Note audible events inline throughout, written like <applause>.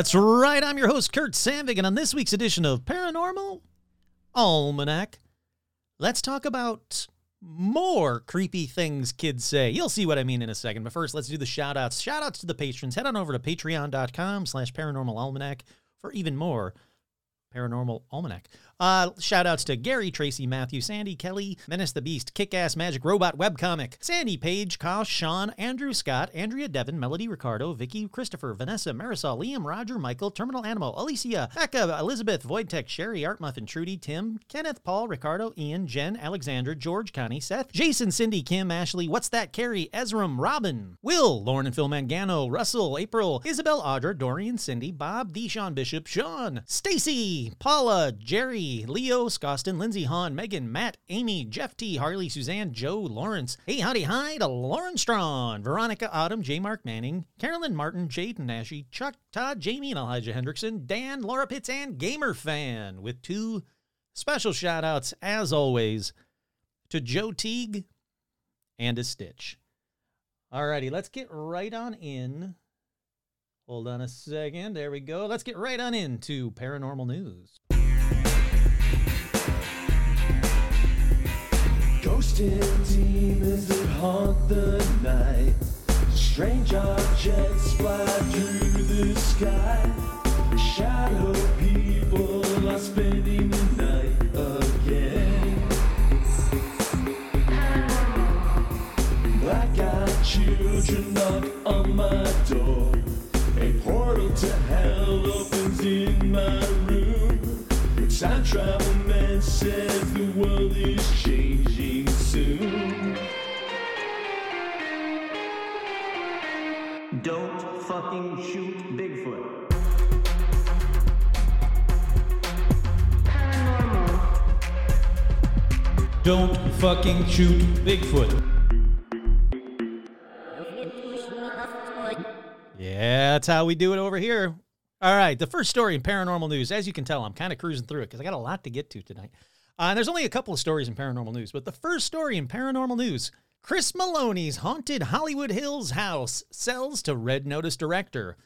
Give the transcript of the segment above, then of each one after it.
That's right. I'm your host, Kurt Sandvig, and on this week's edition of Paranormal Almanac, let's talk about more creepy things kids say. You'll see what I mean in a second. But first, let's do the shout outs. Shout outs to the patrons. Head on over to patreon.com slash paranormal almanac for even more Paranormal Almanac. Uh, shout outs to Gary, Tracy, Matthew, Sandy, Kelly, Menace the Beast, Kick Ass Magic Robot Webcomic, Sandy, Page, Kyle, Sean, Andrew, Scott, Andrea, Devon, Melody, Ricardo, Vicky, Christopher, Vanessa, Marisol, Liam, Roger, Michael, Terminal Animal, Alicia, Becca, Elizabeth, Voidtech, Sherry, Art Muffin, Trudy, Tim, Kenneth, Paul, Ricardo, Ian, Jen, Alexandra, George, Connie, Seth, Jason, Cindy, Kim, Ashley, What's That, Carrie, Ezram, Robin, Will, Lauren and Phil Mangano, Russell, April, Isabel, Audra, Dorian, Cindy, Bob, Sean Bishop, Sean, Stacy, Paula, Jerry, Leo, Scostin, Lindsay, Han, Megan, Matt, Amy, Jeff T, Harley, Suzanne, Joe, Lawrence, Hey Howdy Hi to Lauren Strawn, Veronica Autumn, J. Mark Manning, Carolyn Martin, Jaden Nashi, Chuck, Todd, Jamie, and Elijah Hendrickson, Dan, Laura Pitts, and Gamer Fan, with two special shout outs, as always, to Joe Teague and a Stitch. Alrighty, let's get right on in. Hold on a second. There we go. Let's get right on into paranormal news. And demons that haunt the night. Strange objects fly through the sky. Shadow fucking shoot Bigfoot. Don't fucking shoot Bigfoot. Yeah, that's how we do it over here. All right, the first story in paranormal news. As you can tell, I'm kind of cruising through it because I got a lot to get to tonight. Uh, and there's only a couple of stories in paranormal news, but the first story in paranormal news Chris Meloni's haunted Hollywood Hills house sells to Red Notice director.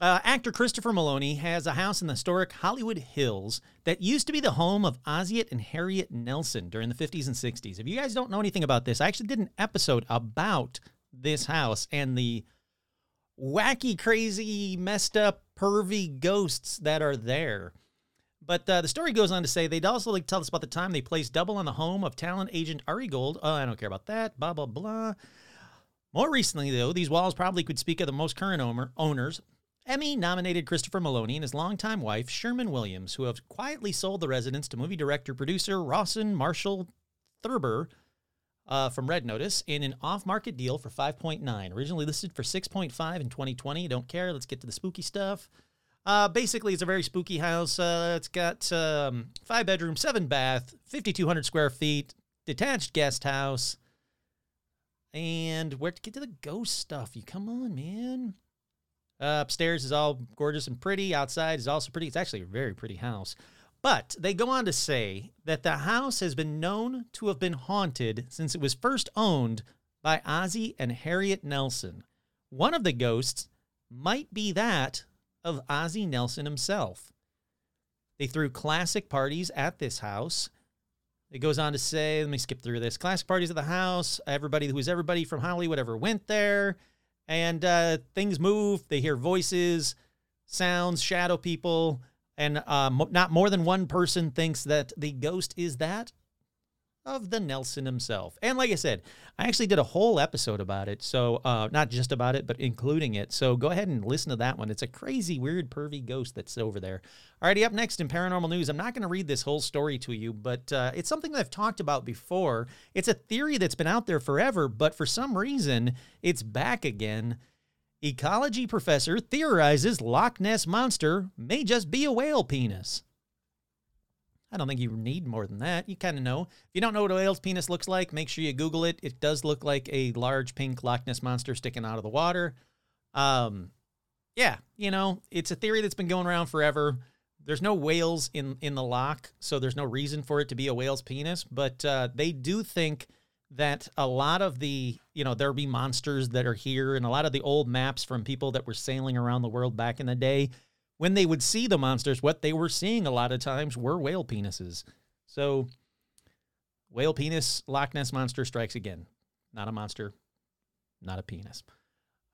Uh, actor Christopher Meloni has a house in the historic Hollywood Hills that used to be the home of Ozzie and Harriet Nelson during the 50s and 60s. If you guys don't know anything about this, I actually did an episode about this house and the wacky, crazy, messed up, pervy ghosts that are there. But uh, the story goes on to say they'd also like tell us about the time they placed double on the home of talent agent Ari Gold. Oh, I don't care about that. Blah blah blah. More recently, though, these walls probably could speak of the most current owner, owners. Emmy nominated Christopher Meloni and his longtime wife, Sherman Williams, who have quietly sold the residence to movie director producer Rawson Marshall Thurber uh, from Red Notice in an off market deal for 5.9. Originally listed for 6.5 in 2020. Don't care. Let's get to the spooky stuff. Uh, basically, it's a very spooky house. Uh, it's got um, five bedroom, seven bath, 5,200 square feet, detached guest house. And where to get to the ghost stuff? You come on, man. Uh, upstairs is all gorgeous and pretty. Outside is also pretty. It's actually a very pretty house. But they go on to say that the house has been known to have been haunted since it was first owned by Ozzie and Harriet Nelson. One of the ghosts might be that of Ozzie Nelson himself. They threw classic parties at this house. It goes on to say, let me skip through this. Classic parties at the house. Everybody who was everybody from Hollywood ever went there. And uh, things move. They hear voices, sounds, shadow people. And uh, mo- not more than one person thinks that the ghost is that of the Nelson himself. And like I said, I actually did a whole episode about it. So, uh, not just about it, but including it. So, go ahead and listen to that one. It's a crazy, weird, pervy ghost that's over there. Alrighty, up next in paranormal news, I'm not going to read this whole story to you, but uh, it's something that I've talked about before. It's a theory that's been out there forever, but for some reason, it's back again. Ecology professor theorizes Loch Ness monster may just be a whale penis. I don't think you need more than that. You kind of know. If you don't know what a whale's penis looks like, make sure you Google it. It does look like a large pink Loch Ness monster sticking out of the water. Um, yeah, you know, it's a theory that's been going around forever. There's no whales in in the loch, so there's no reason for it to be a whale's penis. But uh, they do think that a lot of the, you know, there'll be monsters that are here, and a lot of the old maps from people that were sailing around the world back in the day when they would see the monsters, what they were seeing a lot of times were whale penises. So, whale penis, Loch Ness monster strikes again. Not a monster, not a penis.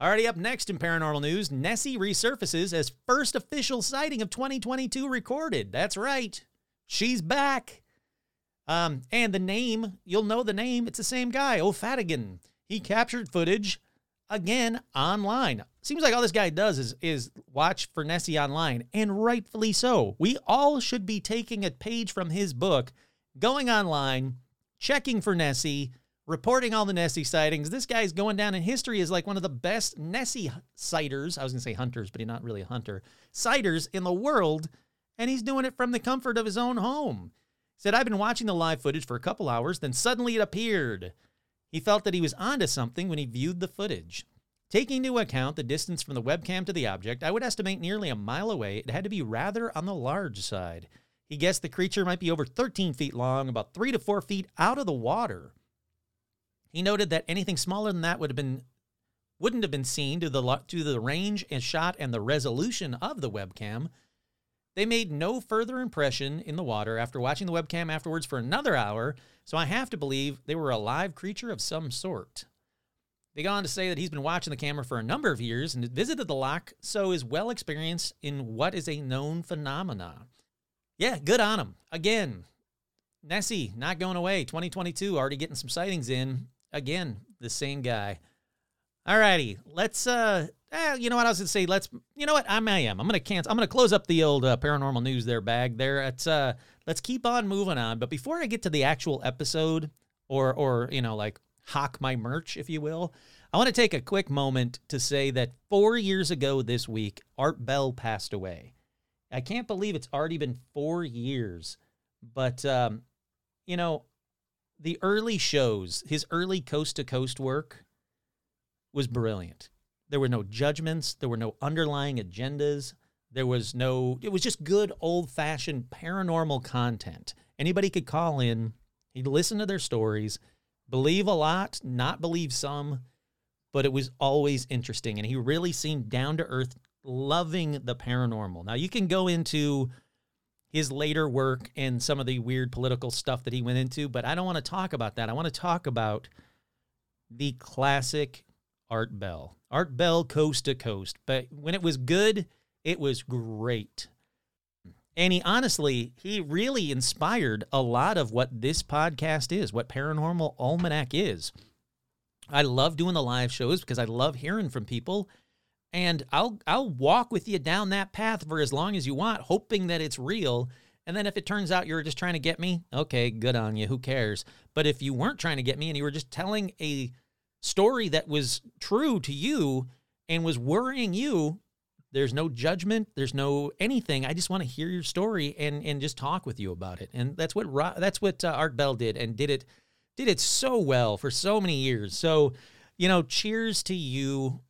Already up next in paranormal news, Nessie resurfaces as first official sighting of 2022 recorded. That's right, she's back. Um, and the name, you'll know the name. It's the same guy, O'Faodhagain. He captured footage again online. Seems like all this guy does is is watch for Nessie online, and rightfully so. We all should be taking a page from his book, going online, checking for Nessie, reporting all the Nessie sightings. This guy's going down in history as like one of the best Nessie sighters. I was gonna say hunters, but he's not really a hunter. Sighters in the world, and he's doing it from the comfort of his own home. He said, I've been watching the live footage for a couple hours, then suddenly it appeared. He felt that he was onto something when he viewed the footage. Taking into account the distance from the webcam to the object, I would estimate nearly a mile away, it had to be rather on the large side. He guessed the creature might be over 13 feet long, about 3 to 4 feet out of the water. He noted that anything smaller than that would have been wouldn't have been seen to the to the range and shot and the resolution of the webcam. They made no further impression in the water after watching the webcam afterwards for another hour, so I have to believe they were a live creature of some sort. They go on to say that he's been watching the camera for a number of years and visited the lock, so is well experienced in what is a known phenomena. Yeah, good on him. Again, Nessie not going away. 2022 already getting some sightings in. Again, the same guy. Alrighty, let's uh eh, you know what I was gonna say, let's you know what, I'm I am. I'm gonna cancel I'm gonna close up the old uh, paranormal news there bag there. It's uh let's keep on moving on. But before I get to the actual episode or or you know, like hawk my merch, if you will, I want to take a quick moment to say that four years ago this week, Art Bell passed away. I can't believe it's already been four years. But um, you know, the early shows, his early coast to coast work was brilliant. There were no judgments, there were no underlying agendas. There was no, it was just good old fashioned paranormal content. Anybody could call in, he'd listen to their stories, believe a lot, not believe some, but it was always interesting. And he really seemed down to earth, loving the paranormal. Now, you can go into his later work and some of the weird political stuff that he went into, but I don't want to talk about that. I want to talk about the classic Art Bell. Art Bell coast to coast. But when it was good, it was great. And he honestly, he really inspired a lot of what this podcast is, what Paranormal Almanac is. I love doing the live shows because I love hearing from people. And I'll I'll walk with you down that path for as long as you want, hoping that it's real. And then if it turns out you're just trying to get me, okay, good on you. Who cares? But if you weren't trying to get me and you were just telling a story that was true to you and was worrying you, there's no judgment, there's no anything. I just want to hear your story and and just talk with you about it. And that's what that's what uh, Art Bell did and did it did it so well for so many years. So, you know, cheers to you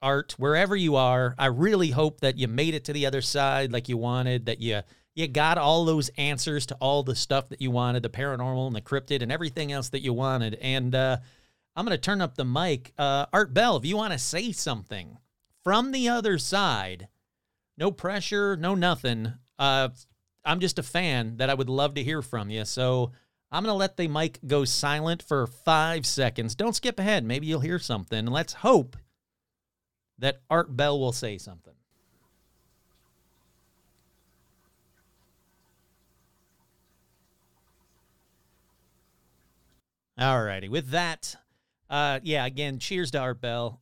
Art wherever you are. I really hope that you made it to the other side like you wanted, that you you got all those answers to all the stuff that you wanted, the paranormal and the cryptid and everything else that you wanted. And uh I'm going to turn up the mic. Uh, Art Bell, if you want to say something from the other side, no pressure, no nothing. Uh, I'm just a fan that I would love to hear from you. So I'm going to let the mic go silent for five seconds. Don't skip ahead. Maybe you'll hear something. And let's hope that Art Bell will say something. All righty. With that, uh, yeah, again, cheers to Art Bell,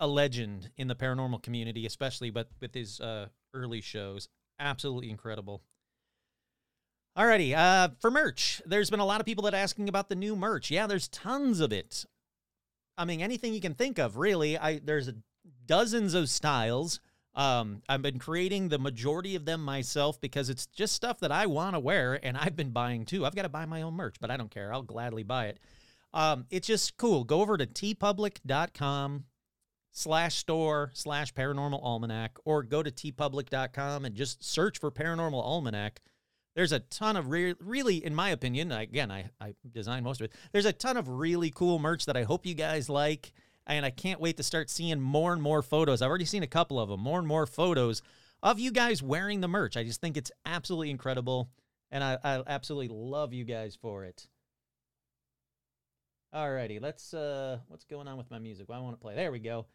a legend in the paranormal community, especially but with his uh, early shows. Absolutely incredible. Alrighty, uh, for merch, there's been a lot of people that asking about the new merch. Yeah, there's tons of it. I mean, anything you can think of, really. I there's dozens of styles. Um, I've been creating the majority of them myself because it's just stuff that I want to wear, and I've been buying too. I've got to buy my own merch, but I don't care. I'll gladly buy it. Um, it's just cool. Go over to teepublic.com slash store slash paranormal almanac, or go to teepublic.com and just search for paranormal almanac. There's a ton of re- really, in my opinion, again, I, I designed most of it. There's a ton of really cool merch that I hope you guys like. And I can't wait to start seeing more and more photos. I've already seen a couple of them, more and more photos of you guys wearing the merch. I just think it's absolutely incredible. And I, I absolutely love you guys for it. Alrighty, let's uh what's going on with my music? Well, I want to play. There we go.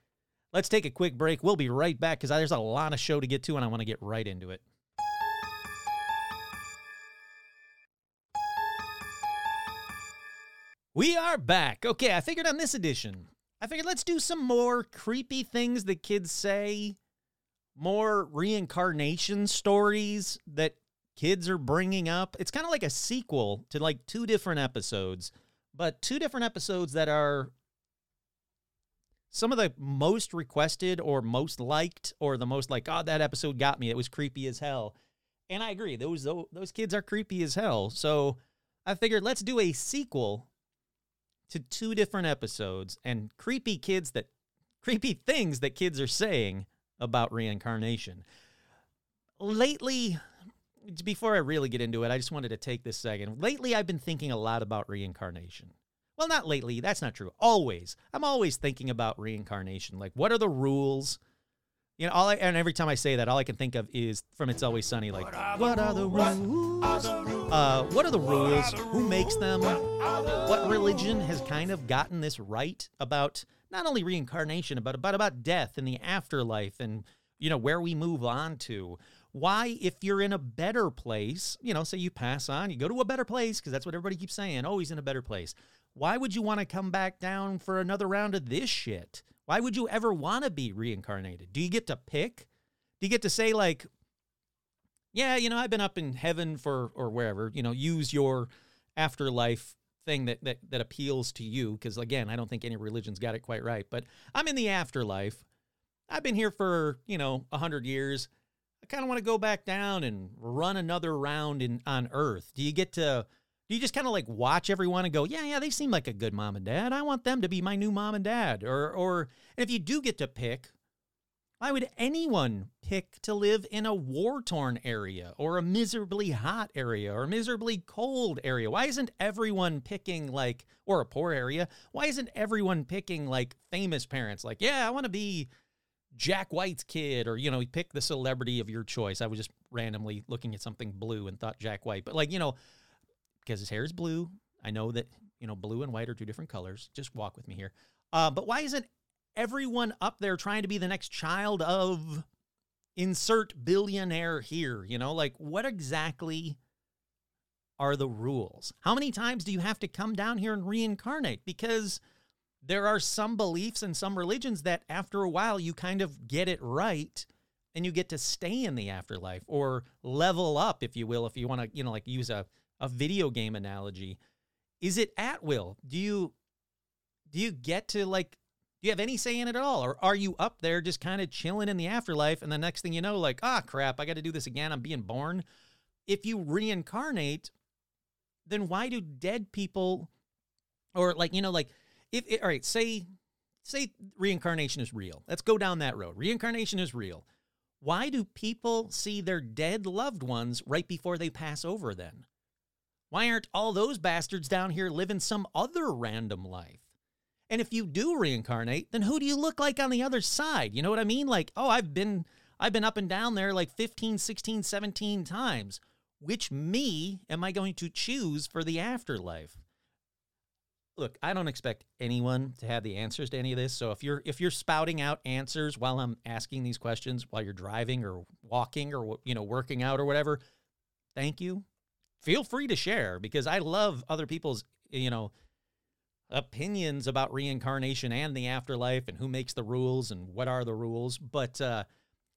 Let's take a quick break. We'll be right back because there's a lot of show to get to, and I want to get right into it. We are back. Okay, I figured on this edition, I figured let's do some more creepy things that kids say, more reincarnation stories that kids are bringing up. It's kind of like a sequel to like two different episodes, but two different episodes that are some of the most requested or most liked or the most like, oh, that episode got me. It was creepy as hell. And I agree. Those those kids are creepy as hell. So I figured let's do a sequel to two different episodes and creepy kids that creepy things that kids are saying about reincarnation. Lately, before I really get into it, I just wanted to take this second. Lately, I've been thinking a lot about reincarnation. Well, not lately, that's not true. Always. I'm always thinking about reincarnation. Like, what are the rules? You know, all I, and every time I say that, all I can think of is from It's Always Sunny. Like, what are the rules? Uh, what are the rules? Who makes them? What religion has kind of gotten this right about not only reincarnation, but about about death and the afterlife, and you know where we move on to? Why, if you're in a better place, you know, say you pass on, you go to a better place because that's what everybody keeps saying. Oh, he's in a better place. Why would you want to come back down for another round of this shit? Why would you ever want to be reincarnated? Do you get to pick? Do you get to say, like, yeah, you know, I've been up in heaven for, or wherever, you know, use your afterlife thing that, that, that appeals to you? Because again, I don't think any religion's got it quite right, but I'm in the afterlife. I've been here for, you know, a hundred years. I kind of want to go back down and run another round in on Earth. Do you get to do you just kind of like watch everyone and go, yeah, yeah, they seem like a good mom and dad. I want them to be my new mom and dad. Or, or if you do get to pick, why would anyone pick to live in a war torn area or a miserably hot area or a miserably cold area? Why isn't everyone picking like, or a poor area? Why isn't everyone picking like famous parents? Like, yeah, I want to be Jack White's kid, or, you know, pick the celebrity of your choice. I was just randomly looking at something blue and thought Jack White, but like, you know, because his hair is blue. I know that, you know, blue and white are two different colors. Just walk with me here. Uh, but why isn't everyone up there trying to be the next child of insert billionaire here? You know, like what exactly are the rules? How many times do you have to come down here and reincarnate? Because there are some beliefs and some religions that after a while you kind of get it right and you get to stay in the afterlife or level up, if you will, if you want to, you know, like use a a video game analogy, is it at will? Do you do you get to like do you have any say in it at all? Or are you up there just kind of chilling in the afterlife and the next thing you know, like, ah crap, I gotta do this again. I'm being born. If you reincarnate, then why do dead people or like, you know, like if it, all right, say say reincarnation is real. Let's go down that road. Reincarnation is real. Why do people see their dead loved ones right before they pass over then? Why aren't all those bastards down here living some other random life? And if you do reincarnate, then who do you look like on the other side? You know what I mean? Like, oh, I've been I've been up and down there like 15, 16, 17 times. Which me am I going to choose for the afterlife? Look, I don't expect anyone to have the answers to any of this. So if you're if you're spouting out answers while I'm asking these questions while you're driving or walking or you know working out or whatever, thank you feel free to share because I love other people's, you know, opinions about reincarnation and the afterlife and who makes the rules and what are the rules, but uh,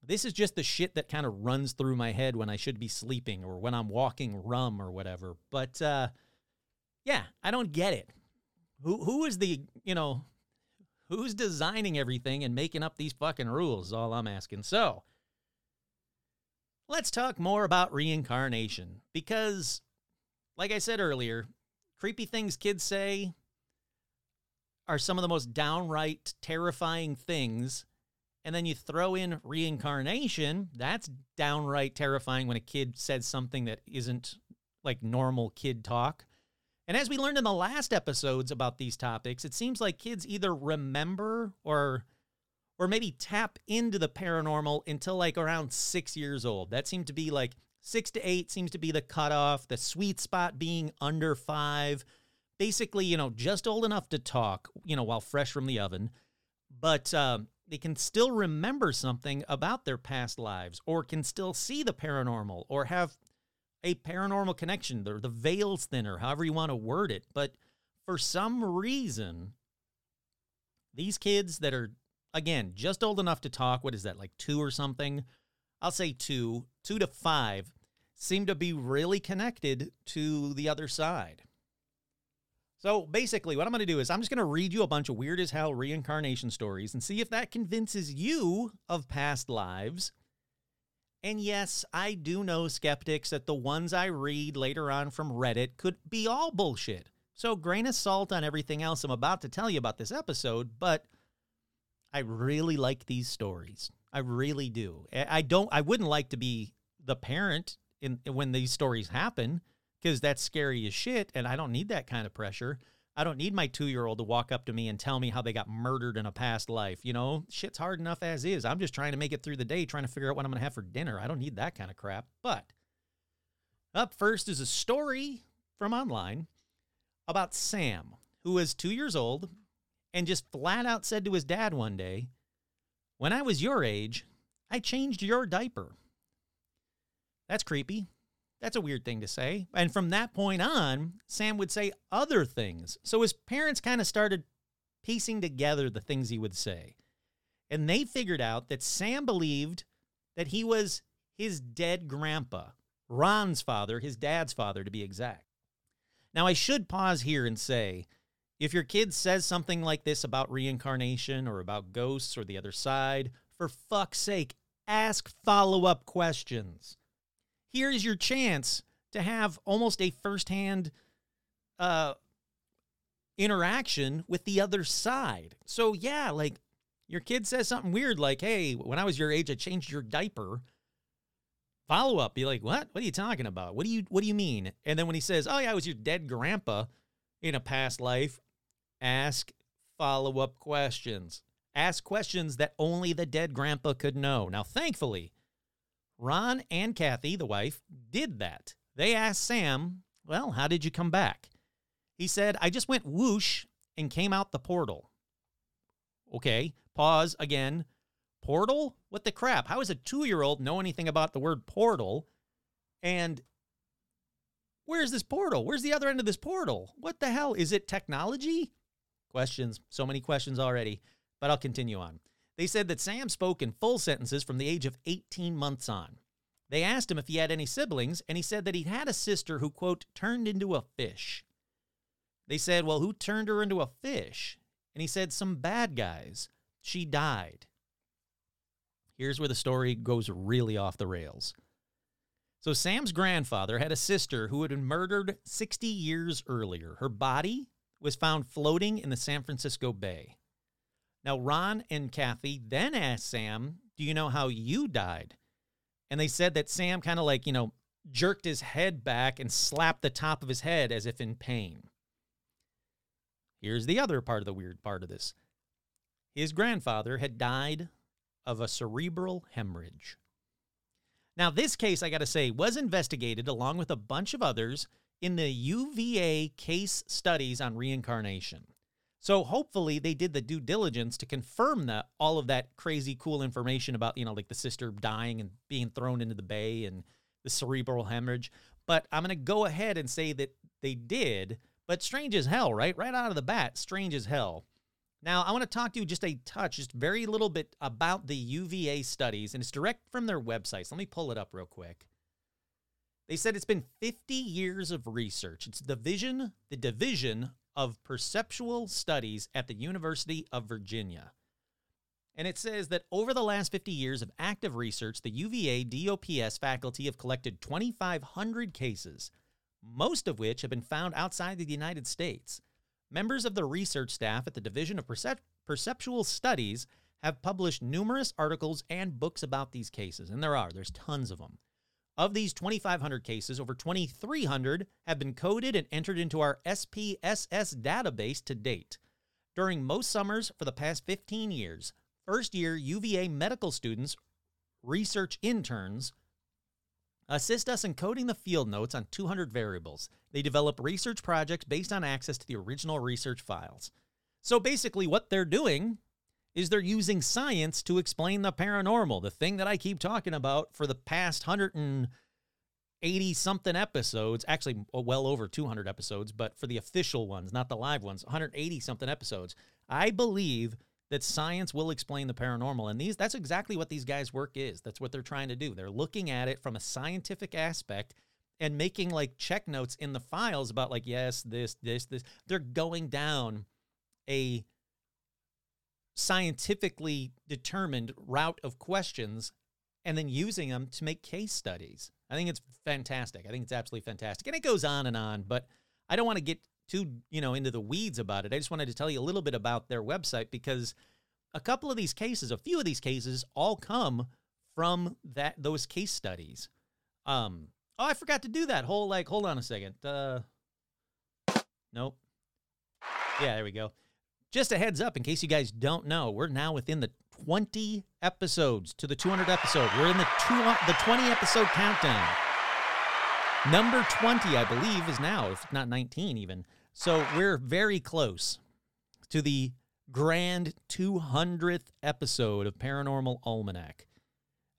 this is just the shit that kind of runs through my head when I should be sleeping or when I'm walking rum or whatever. But uh, yeah, I don't get it. Who who is the you know who's designing everything and making up these fucking rules? Is all I'm asking. So let's talk more about reincarnation because, like I said earlier, creepy things kids say are some of the most downright terrifying things. And then you throw in reincarnation. That's downright terrifying when a kid says something that isn't like normal kid talk. And as we learned in the last episodes about these topics, it seems like kids either remember or or maybe tap into the paranormal until like around 6 years old. That seemed to be like 6 to 8 seems to be the cutoff, the sweet spot being under 5 basically, you know, just old enough to talk, you know, while fresh from the oven, but um, they can still remember something about their past lives or can still see the paranormal or have a paranormal connection or the veil's thinner, however you want to word it. But for some reason, these kids that are, again, just old enough to talk, what is that, like two or something? I'll say two, two to five, seem to be really connected to the other side. So basically, what I'm going to do is I'm just going to read you a bunch of weird as hell reincarnation stories and see if that convinces you of past lives. And yes, I do know skeptics that the ones I read later on from Reddit could be all bullshit. So, grain of salt on everything else I'm about to tell you about this episode, but I really like these stories. I really do. I don't I wouldn't like to be the parent in when these stories happen because that's scary as shit. And I don't need that kind of pressure. I don't need my two year old to walk up to me and tell me how they got murdered in a past life. You know, shit's hard enough as is. I'm just trying to make it through the day, trying to figure out what I'm going to have for dinner. I don't need that kind of crap. But up first is a story from online about Sam, who is two years old and just flat out said to his dad one day, When I was your age, I changed your diaper. That's creepy. That's a weird thing to say. And from that point on, Sam would say other things. So his parents kind of started piecing together the things he would say. And they figured out that Sam believed that he was his dead grandpa, Ron's father, his dad's father to be exact. Now, I should pause here and say if your kid says something like this about reincarnation or about ghosts or the other side, for fuck's sake, ask follow up questions here's your chance to have almost a firsthand uh, interaction with the other side. So, yeah, like your kid says something weird, like, hey, when I was your age, I changed your diaper. Follow up, be like, what? What are you talking about? What do you what do you mean? And then when he says, Oh yeah, I was your dead grandpa in a past life, ask follow up questions. Ask questions that only the dead grandpa could know. Now, thankfully, Ron and Kathy, the wife, did that. They asked Sam, Well, how did you come back? He said, I just went whoosh and came out the portal. Okay, pause again. Portal? What the crap? How does a two year old know anything about the word portal? And where's this portal? Where's the other end of this portal? What the hell? Is it technology? Questions. So many questions already, but I'll continue on. They said that Sam spoke in full sentences from the age of 18 months on. They asked him if he had any siblings, and he said that he had a sister who, quote, turned into a fish. They said, Well, who turned her into a fish? And he said, Some bad guys. She died. Here's where the story goes really off the rails. So, Sam's grandfather had a sister who had been murdered 60 years earlier. Her body was found floating in the San Francisco Bay. Now, Ron and Kathy then asked Sam, Do you know how you died? And they said that Sam kind of like, you know, jerked his head back and slapped the top of his head as if in pain. Here's the other part of the weird part of this his grandfather had died of a cerebral hemorrhage. Now, this case, I got to say, was investigated along with a bunch of others in the UVA case studies on reincarnation. So hopefully they did the due diligence to confirm that all of that crazy cool information about, you know, like the sister dying and being thrown into the bay and the cerebral hemorrhage. But I'm going to go ahead and say that they did, But strange as hell, right? Right out of the bat, strange as hell. Now, I want to talk to you just a touch, just very little bit about the UVA studies, and it's direct from their websites. Let me pull it up real quick. They said it's been 50 years of research. It's division, the division of perceptual studies at the University of Virginia. And it says that over the last 50 years of active research, the UVA DOPS faculty have collected 2,500 cases, most of which have been found outside of the United States. Members of the research staff at the Division of Percep- Perceptual Studies have published numerous articles and books about these cases, and there are, there's tons of them. Of these 2,500 cases, over 2,300 have been coded and entered into our SPSS database to date. During most summers for the past 15 years, first year UVA medical students, research interns, assist us in coding the field notes on 200 variables. They develop research projects based on access to the original research files. So basically, what they're doing is they're using science to explain the paranormal, the thing that I keep talking about for the past 180 something episodes, actually oh, well over 200 episodes, but for the official ones, not the live ones, 180 something episodes. I believe that science will explain the paranormal and these that's exactly what these guys work is. That's what they're trying to do. They're looking at it from a scientific aspect and making like check notes in the files about like yes, this, this, this. They're going down a scientifically determined route of questions and then using them to make case studies. I think it's fantastic. I think it's absolutely fantastic. And it goes on and on, but I don't want to get too, you know, into the weeds about it. I just wanted to tell you a little bit about their website because a couple of these cases, a few of these cases all come from that those case studies. Um oh, I forgot to do that whole like hold on a second. Uh Nope. Yeah, there we go. Just a heads up in case you guys don't know, we're now within the 20 episodes to the 200 episode. We're in the two, the 20 episode countdown. Number 20, I believe, is now, if not 19 even. So we're very close to the grand 200th episode of Paranormal Almanac.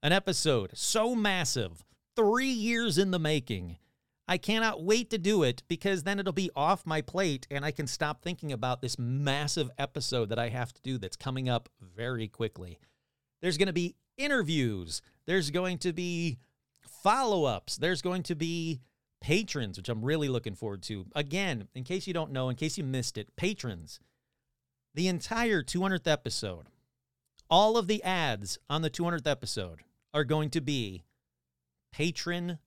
An episode so massive, three years in the making. I cannot wait to do it because then it'll be off my plate and I can stop thinking about this massive episode that I have to do that's coming up very quickly. There's going to be interviews, there's going to be follow ups, there's going to be patrons, which I'm really looking forward to. Again, in case you don't know, in case you missed it, patrons, the entire 200th episode, all of the ads on the 200th episode are going to be patron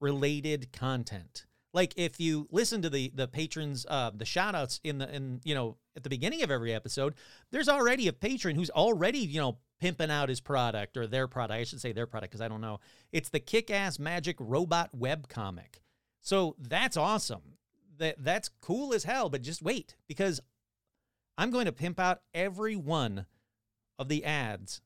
related content. Like if you listen to the the patrons uh the shout outs in the in you know at the beginning of every episode, there's already a patron who's already, you know, pimping out his product or their product. I should say their product because I don't know. It's the kick ass magic robot web comic. So that's awesome. That that's cool as hell, but just wait because I'm going to pimp out every one of the ads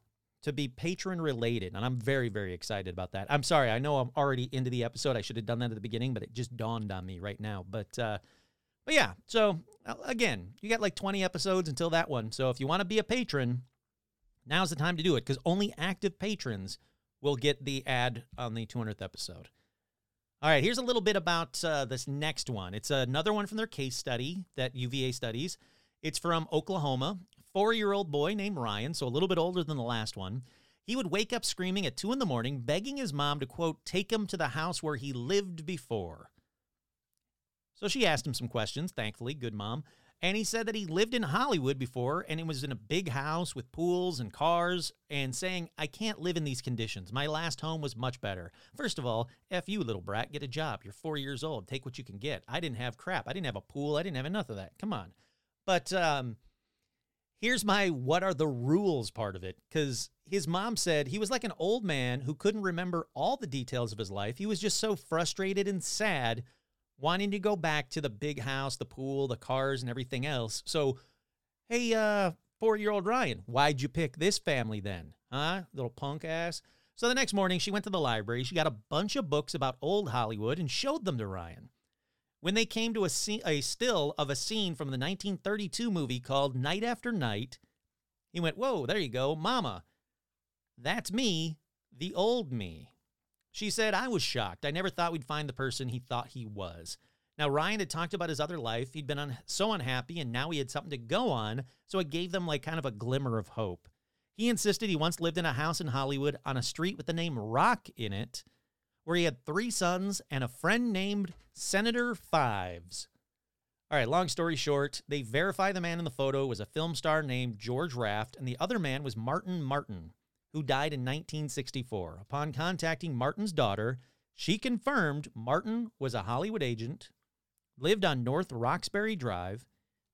to be patron related. And I'm very, very excited about that. I'm sorry, I know I'm already into the episode. I should have done that at the beginning, but it just dawned on me right now. But uh but yeah, so uh, again, you got like 20 episodes until that one. So if you want to be a patron, now's the time to do it because only active patrons will get the ad on the 200th episode. All right, here's a little bit about uh, this next one. It's another one from their case study that UVA studies. It's from Oklahoma. Four year old boy named Ryan, so a little bit older than the last one. He would wake up screaming at two in the morning, begging his mom to, quote, take him to the house where he lived before. So she asked him some questions, thankfully, good mom. And he said that he lived in Hollywood before and it was in a big house with pools and cars and saying, I can't live in these conditions. My last home was much better. First of all, F you, little brat, get a job. You're four years old. Take what you can get. I didn't have crap. I didn't have a pool. I didn't have enough of that. Come on. But um, here's my what are the rules part of it because his mom said he was like an old man who couldn't remember all the details of his life. He was just so frustrated and sad wanting to go back to the big house, the pool, the cars, and everything else. So, hey, uh, four year old Ryan, why'd you pick this family then? Huh? Little punk ass. So the next morning, she went to the library. She got a bunch of books about old Hollywood and showed them to Ryan. When they came to a, scene, a still of a scene from the 1932 movie called Night After Night, he went, Whoa, there you go, Mama. That's me, the old me. She said, I was shocked. I never thought we'd find the person he thought he was. Now, Ryan had talked about his other life. He'd been un- so unhappy, and now he had something to go on. So it gave them like kind of a glimmer of hope. He insisted he once lived in a house in Hollywood on a street with the name Rock in it, where he had three sons and a friend named Senator Fives. All right, long story short, they verify the man in the photo was a film star named George Raft, and the other man was Martin Martin, who died in 1964. Upon contacting Martin's daughter, she confirmed Martin was a Hollywood agent, lived on North Roxbury Drive,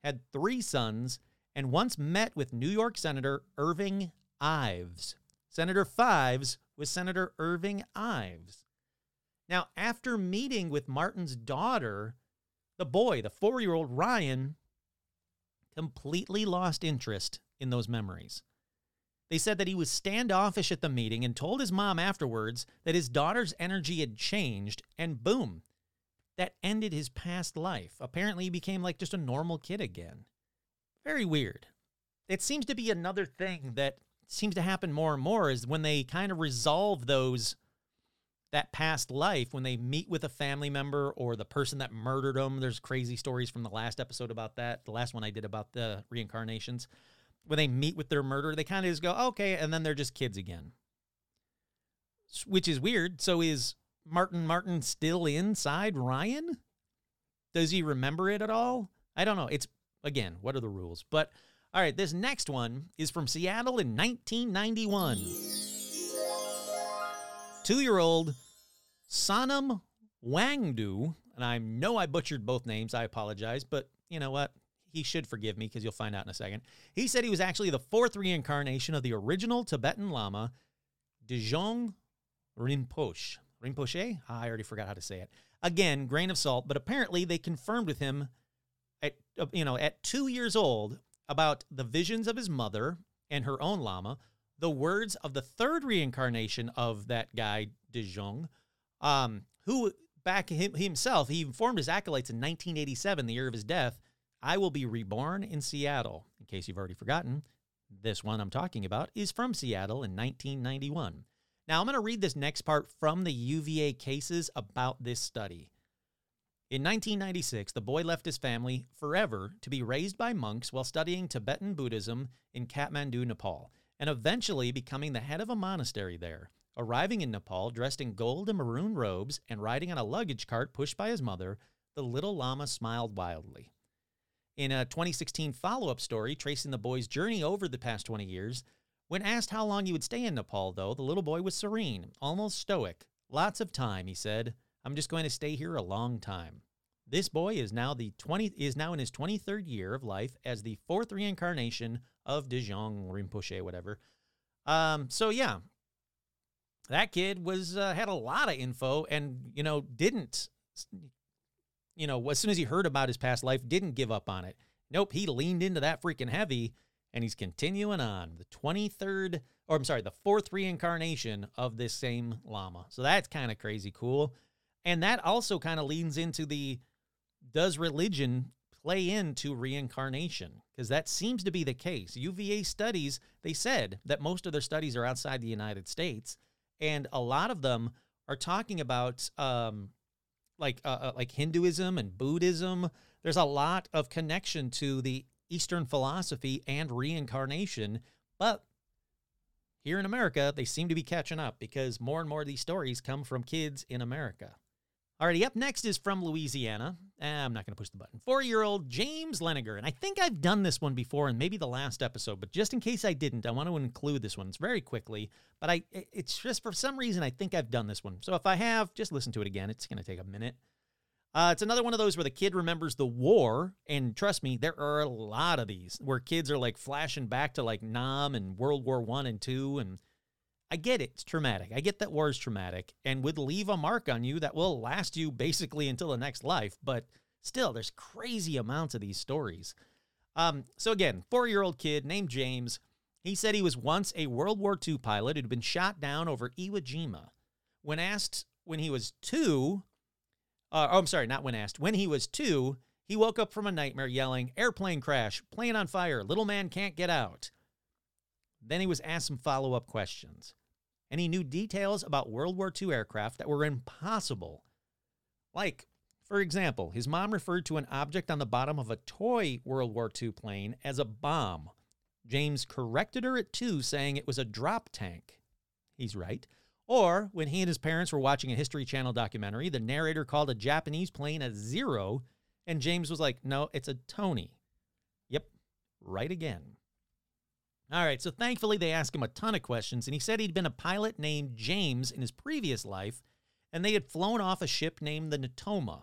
had three sons, and once met with New York Senator Irving Ives. Senator Fives was Senator Irving Ives. Now, after meeting with Martin's daughter, the boy, the four year old Ryan, completely lost interest in those memories. They said that he was standoffish at the meeting and told his mom afterwards that his daughter's energy had changed, and boom, that ended his past life. Apparently, he became like just a normal kid again. Very weird. It seems to be another thing that seems to happen more and more is when they kind of resolve those that past life when they meet with a family member or the person that murdered them. There's crazy stories from the last episode about that. The last one I did about the reincarnations. When they meet with their murderer, they kind of just go, okay, and then they're just kids again. Which is weird. So is Martin Martin still inside Ryan? Does he remember it at all? I don't know. It's again, what are the rules? But all right, this next one is from Seattle in 1991. Two year old Sanam Wangdu, and I know I butchered both names. I apologize, but you know what? He should forgive me because you'll find out in a second. He said he was actually the fourth reincarnation of the original Tibetan Lama, Dejong Rinpoche. Rinpoche? Ah, I already forgot how to say it. Again, grain of salt, but apparently they confirmed with him at uh, you know at two years old about the visions of his mother and her own lama, the words of the third reincarnation of that guy Dejong, um, who back him, himself he informed his acolytes in 1987, the year of his death, I will be reborn in Seattle. In case you've already forgotten, this one I'm talking about is from Seattle in 1991. Now, I'm going to read this next part from the UVA cases about this study. In 1996, the boy left his family forever to be raised by monks while studying Tibetan Buddhism in Kathmandu, Nepal, and eventually becoming the head of a monastery there. Arriving in Nepal dressed in gold and maroon robes and riding on a luggage cart pushed by his mother, the little Lama smiled wildly. In a 2016 follow up story tracing the boy's journey over the past 20 years, when asked how long he would stay in Nepal, though, the little boy was serene, almost stoic. Lots of time, he said. I'm just going to stay here a long time. This boy is now the 20 is now in his 23rd year of life as the fourth reincarnation of Dejong Rinpoche, whatever. Um, so yeah, that kid was uh, had a lot of info and you know didn't you know as soon as he heard about his past life didn't give up on it. Nope, he leaned into that freaking heavy and he's continuing on the 23rd or I'm sorry, the fourth reincarnation of this same lama. So that's kind of crazy cool. And that also kind of leans into the does religion play into reincarnation? Because that seems to be the case. UVA studies, they said that most of their studies are outside the United States, and a lot of them are talking about um, like uh, uh, like Hinduism and Buddhism. There's a lot of connection to the Eastern philosophy and reincarnation, but here in America, they seem to be catching up because more and more of these stories come from kids in America. Alrighty, up next is from Louisiana. Eh, I'm not going to push the button. Four year old James Leininger. And I think I've done this one before in maybe the last episode, but just in case I didn't, I want to include this one. It's very quickly, but I it's just for some reason I think I've done this one. So if I have, just listen to it again. It's going to take a minute. Uh, it's another one of those where the kid remembers the war. And trust me, there are a lot of these where kids are like flashing back to like Nam and World War One and Two and I get it. It's traumatic. I get that war is traumatic and would leave a mark on you that will last you basically until the next life. But still, there's crazy amounts of these stories. Um, so again, four-year-old kid named James. He said he was once a World War II pilot who'd been shot down over Iwo Jima. When asked when he was two, uh, oh, I'm sorry, not when asked. When he was two, he woke up from a nightmare yelling, "Airplane crash! Plane on fire! Little man can't get out!" Then he was asked some follow-up questions and he knew details about World War II aircraft that were impossible. Like, For example, his mom referred to an object on the bottom of a toy World War II plane as a bomb. James corrected her at two, saying it was a drop tank. He's right. Or when he and his parents were watching a History Channel documentary, the narrator called a Japanese plane a zero, and James was like, no, it's a Tony. Yep, right again. All right, so thankfully they asked him a ton of questions, and he said he'd been a pilot named James in his previous life, and they had flown off a ship named the Natoma.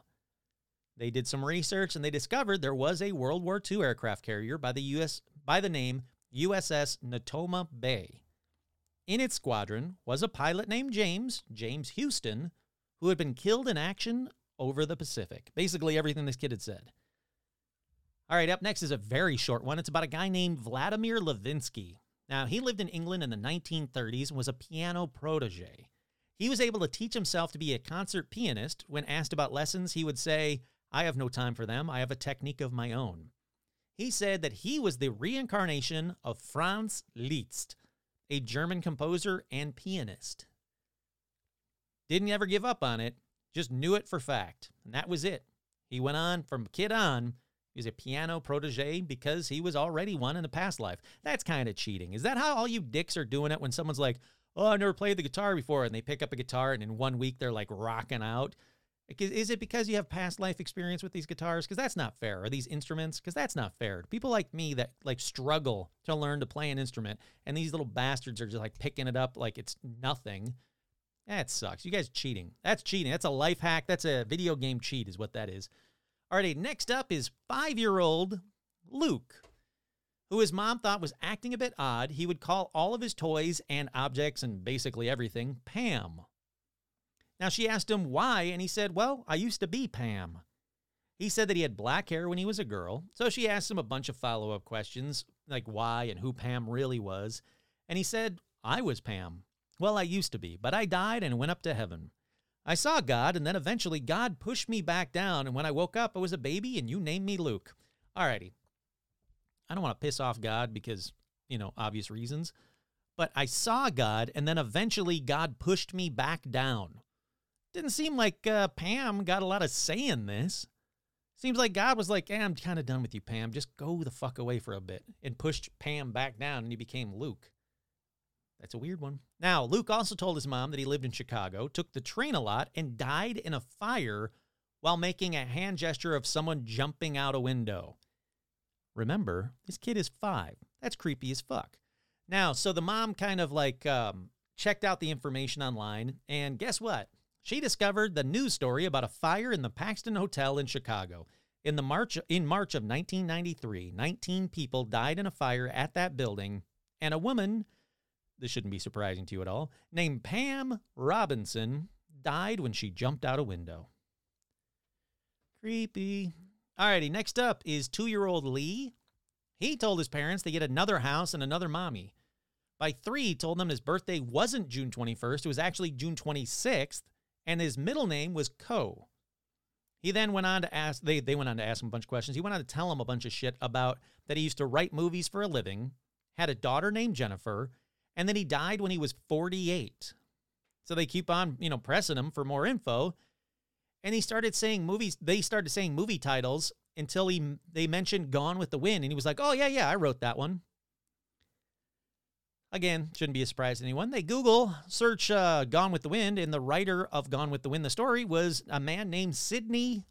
They did some research and they discovered there was a World War II aircraft carrier by the US by the name USS Natoma Bay. In its squadron was a pilot named James, James Houston, who had been killed in action over the Pacific. Basically everything this kid had said. All right, up next is a very short one. It's about a guy named Vladimir Levinsky. Now, he lived in England in the 1930s and was a piano protege. He was able to teach himself to be a concert pianist. When asked about lessons, he would say, I have no time for them. I have a technique of my own. He said that he was the reincarnation of Franz Liszt, a German composer and pianist. Didn't ever give up on it, just knew it for fact. And that was it. He went on from kid on. He was a piano protege because he was already one in a past life. That's kind of cheating. Is that how all you dicks are doing it when someone's like, oh, I've never played the guitar before, and they pick up a guitar and in one week they're like rocking out? Is it because you have past life experience with these guitars? Because that's not fair. Or these instruments? Because that's not fair. People like me that like struggle to learn to play an instrument, and these little bastards are just like picking it up like it's nothing. That sucks. You guys cheating. That's cheating. That's a life hack. That's a video game cheat, is what that is. Alrighty, next up is five year old Luke, who his mom thought was acting a bit odd. He would call all of his toys and objects and basically everything Pam. Now, she asked him why, and he said, Well, I used to be Pam. He said that he had black hair when he was a girl, so she asked him a bunch of follow up questions, like why and who Pam really was. And he said, I was Pam. Well, I used to be, but I died and went up to heaven. I saw God, and then eventually God pushed me back down, and when I woke up, I was a baby, and you named me Luke. Alrighty. I don't want to piss off God because, you know, obvious reasons, but I saw God, and then eventually God pushed me back down. Didn't seem like uh, Pam got a lot of say in this. Seems like God was like, eh, I'm kind of done with you, Pam. Just go the fuck away for a bit. And pushed Pam back down, and he became Luke. That's a weird one. Now, Luke also told his mom that he lived in Chicago, took the train a lot, and died in a fire while making a hand gesture of someone jumping out a window. Remember, this kid is five. That's creepy as fuck. Now, so the mom kind of like um, checked out the information online, and guess what? She discovered the news story about a fire in the Paxton Hotel in Chicago. In the March in March of 1993, 19 people died in a fire at that building, and a woman, this shouldn't be surprising to you at all, named Pam Robinson died when she jumped out a window. Creepy. Alrighty, next up is two-year-old Lee. He told his parents they get another house and another mommy. By three, he told them his birthday wasn't June 21st, it was actually June 26th and his middle name was Coe. He then went on to ask they they went on to ask him a bunch of questions. He went on to tell him a bunch of shit about that he used to write movies for a living, had a daughter named Jennifer, and then he died when he was 48. So they keep on, you know, pressing him for more info. And he started saying movies, they started saying movie titles until he they mentioned Gone with the Wind and he was like, "Oh yeah, yeah, I wrote that one." Again, shouldn't be a surprise to anyone. They Google search uh, Gone with the Wind, and the writer of Gone with the Wind, the story, was a man named Sidney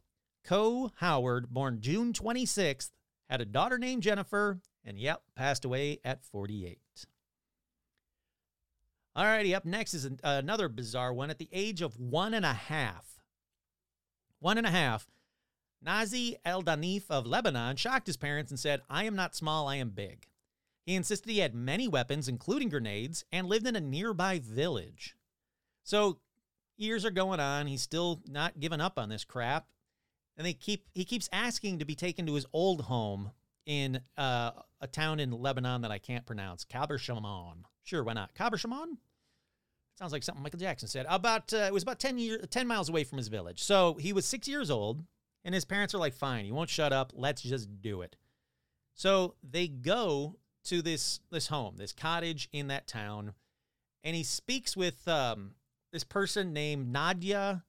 Coe. Howard, born June 26th, had a daughter named Jennifer, and yep, passed away at 48. Alrighty, up next is an, another bizarre one. At the age of one and a half, one and a half, Nazi El Danif of Lebanon shocked his parents and said, I am not small, I am big. He insisted he had many weapons, including grenades, and lived in a nearby village. So years are going on. He's still not giving up on this crap. And they keep he keeps asking to be taken to his old home in uh, a town in Lebanon that I can't pronounce. Kaber Shimon. Sure, why not? Kaber Shimon? Sounds like something Michael Jackson said. About uh, it was about 10 years 10 miles away from his village. So he was 6 years old and his parents are like, "Fine, you won't shut up. Let's just do it." So they go to this this home, this cottage in that town, and he speaks with um, this person named Nadia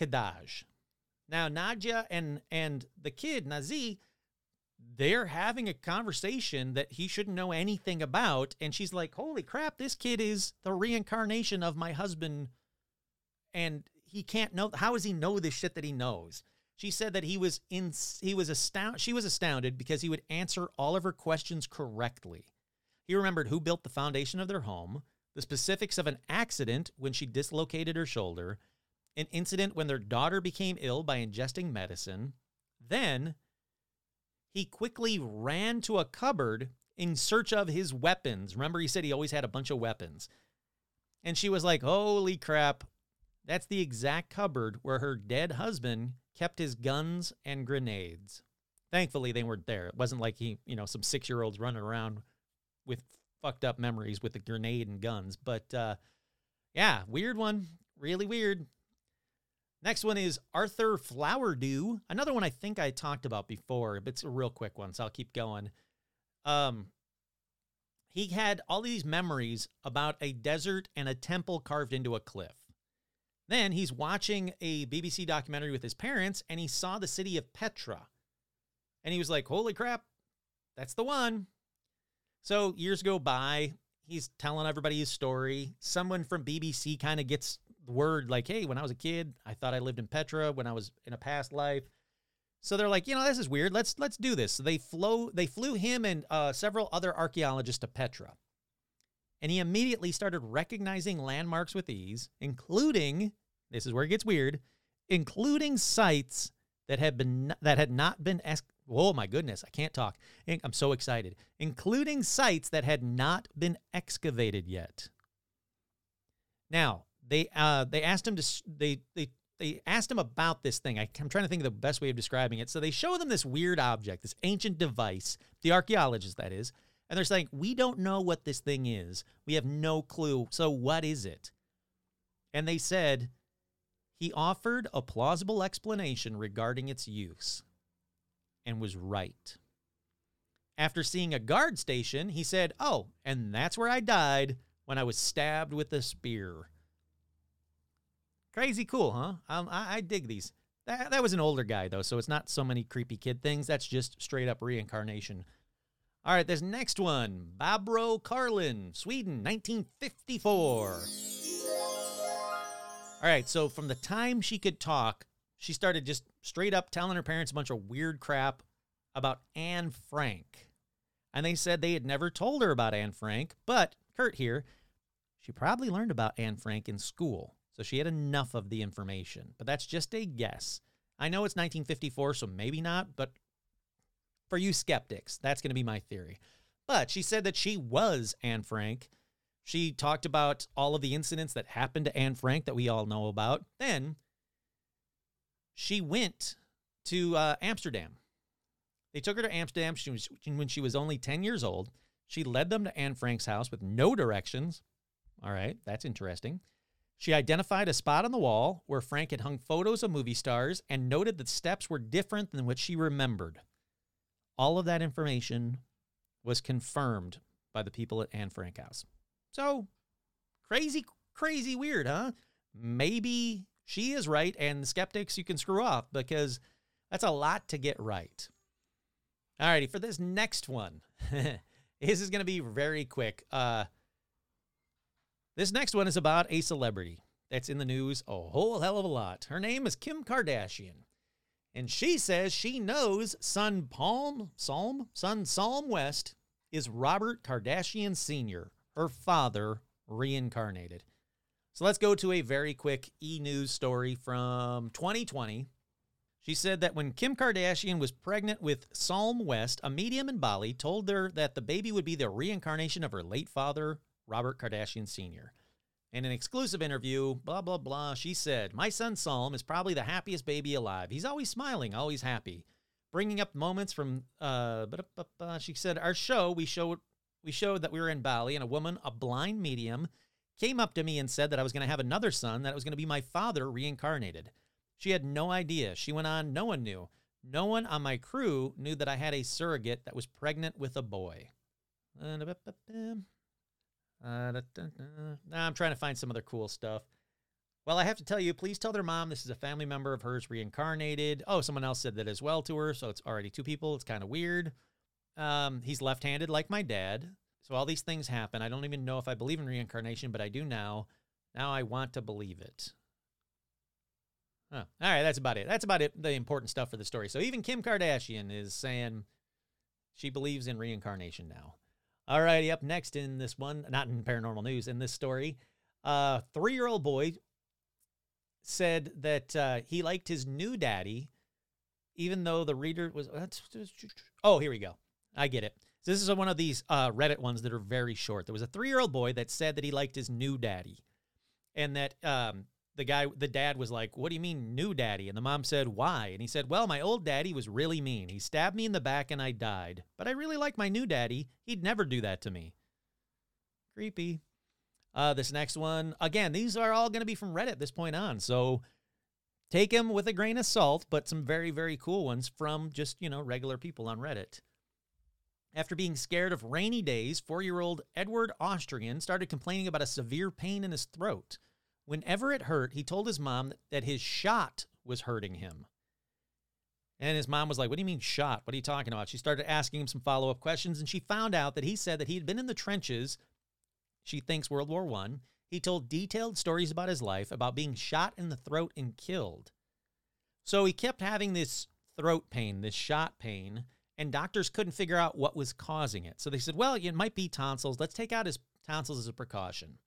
Kadaj. Now Nadia and and the kid Nazi, they're having a conversation that he shouldn't know anything about, and she's like, "Holy crap! This kid is the reincarnation of my husband, and he can't know. How does he know this shit that he knows?" She said that he was in he was astounded. She was astounded because he would answer all of her questions correctly. He remembered who built the foundation of their home, the specifics of an accident when she dislocated her shoulder, an incident when their daughter became ill by ingesting medicine. Then he quickly ran to a cupboard in search of his weapons. Remember, he said he always had a bunch of weapons. And she was like, Holy crap. That's the exact cupboard where her dead husband kept his guns and grenades. Thankfully, they weren't there. It wasn't like he, you know, some six year olds running around with fucked up memories with the grenade and guns. But uh, yeah, weird one. Really weird. Next one is Arthur Flowerdew. Another one I think I talked about before, but it's a real quick one, so I'll keep going. Um, he had all these memories about a desert and a temple carved into a cliff. Then he's watching a BBC documentary with his parents and he saw the city of Petra. And he was like, holy crap, that's the one. So years go by. He's telling everybody his story. Someone from BBC kind of gets word like, hey, when I was a kid, I thought I lived in Petra when I was in a past life. So they're like, you know, this is weird. Let's let's do this. So they flow they flew him and uh, several other archaeologists to Petra and he immediately started recognizing landmarks with ease, including this is where it gets weird, including sites that had been that had not been ex- oh my goodness, I can't talk. I'm so excited. Including sites that had not been excavated yet. Now, they uh they asked him to they they they asked him about this thing. I, am trying to think of the best way of describing it. So they show them this weird object, this ancient device, the archaeologist that is, and they're saying, We don't know what this thing is. We have no clue. So what is it? And they said, He offered a plausible explanation regarding its use and was right. After seeing a guard station, he said, Oh, and that's where I died when I was stabbed with a spear. Crazy cool, huh? Um, I, I dig these. That, that was an older guy, though, so it's not so many creepy kid things. That's just straight up reincarnation. All right, this next one Barbro Karlin, Sweden, 1954. All right, so from the time she could talk, she started just straight up telling her parents a bunch of weird crap about Anne Frank. And they said they had never told her about Anne Frank, but Kurt here, she probably learned about Anne Frank in school. So she had enough of the information, but that's just a guess. I know it's 1954, so maybe not, but for you skeptics. That's going to be my theory. But she said that she was Anne Frank. She talked about all of the incidents that happened to Anne Frank that we all know about. Then she went to uh, Amsterdam. They took her to Amsterdam she was, when she was only 10 years old. She led them to Anne Frank's house with no directions. All right, that's interesting. She identified a spot on the wall where Frank had hung photos of movie stars and noted that steps were different than what she remembered. All of that information was confirmed by the people at Anne Frank House. So crazy, crazy weird, huh? Maybe she is right, and the skeptics you can screw off because that's a lot to get right. Alrighty, for this next one, <laughs> this is going to be very quick. Uh, this next one is about a celebrity that's in the news a whole hell of a lot. Her name is Kim Kardashian. And she says she knows son Palm Psalm, son Psalm West is Robert Kardashian Sr., her father reincarnated. So let's go to a very quick e news story from 2020. She said that when Kim Kardashian was pregnant with Psalm West, a medium in Bali told her that the baby would be the reincarnation of her late father, Robert Kardashian Sr. In an exclusive interview, blah, blah, blah, she said, My son Psalm is probably the happiest baby alive. He's always smiling, always happy. Bringing up moments from, uh, she said, Our show, we showed, we showed that we were in Bali, and a woman, a blind medium, came up to me and said that I was going to have another son, that it was going to be my father reincarnated. She had no idea. She went on, no one knew. No one on my crew knew that I had a surrogate that was pregnant with a boy. Uh. Now I'm trying to find some other cool stuff. Well, I have to tell you, please tell their mom this is a family member of hers reincarnated. Oh, someone else said that as well to her, so it's already two people. It's kind of weird. Um, he's left handed like my dad. So all these things happen. I don't even know if I believe in reincarnation, but I do now. Now I want to believe it. Huh. All right, that's about it. That's about it. The important stuff for the story. So even Kim Kardashian is saying she believes in reincarnation now. All righty, up next in this one, not in paranormal news, in this story, a uh, three year old boy said that uh, he liked his new daddy, even though the reader was. Oh, here we go. I get it. So this is one of these uh, Reddit ones that are very short. There was a three year old boy that said that he liked his new daddy, and that um, the guy, the dad was like, What do you mean, new daddy? And the mom said, Why? And he said, Well, my old daddy was really mean. He stabbed me in the back and I died. But I really like my new daddy. He'd never do that to me. Creepy. Uh, this next one, again, these are all going to be from Reddit this point on. So take them with a grain of salt, but some very, very cool ones from just, you know, regular people on Reddit. After being scared of rainy days, four year old Edward Austrian started complaining about a severe pain in his throat. Whenever it hurt, he told his mom that his shot was hurting him. And his mom was like, What do you mean shot? What are you talking about? She started asking him some follow up questions, and she found out that he said that he had been in the trenches, she thinks World War One. He told detailed stories about his life, about being shot in the throat and killed. So he kept having this throat pain, this shot pain, and doctors couldn't figure out what was causing it. So they said, Well, it might be tonsils. Let's take out his tonsils as a precaution.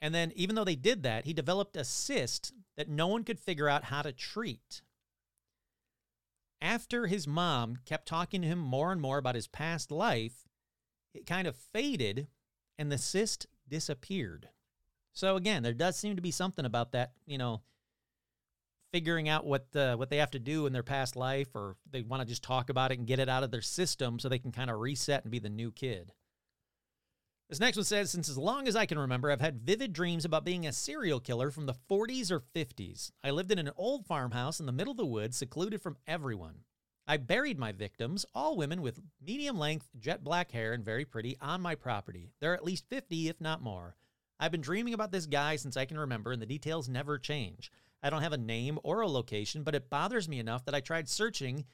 And then, even though they did that, he developed a cyst that no one could figure out how to treat. After his mom kept talking to him more and more about his past life, it kind of faded and the cyst disappeared. So again, there does seem to be something about that, you know, figuring out what the, what they have to do in their past life or they want to just talk about it and get it out of their system so they can kind of reset and be the new kid. This next one says Since as long as I can remember, I've had vivid dreams about being a serial killer from the 40s or 50s. I lived in an old farmhouse in the middle of the woods, secluded from everyone. I buried my victims, all women with medium length, jet black hair and very pretty, on my property. There are at least 50, if not more. I've been dreaming about this guy since I can remember, and the details never change. I don't have a name or a location, but it bothers me enough that I tried searching,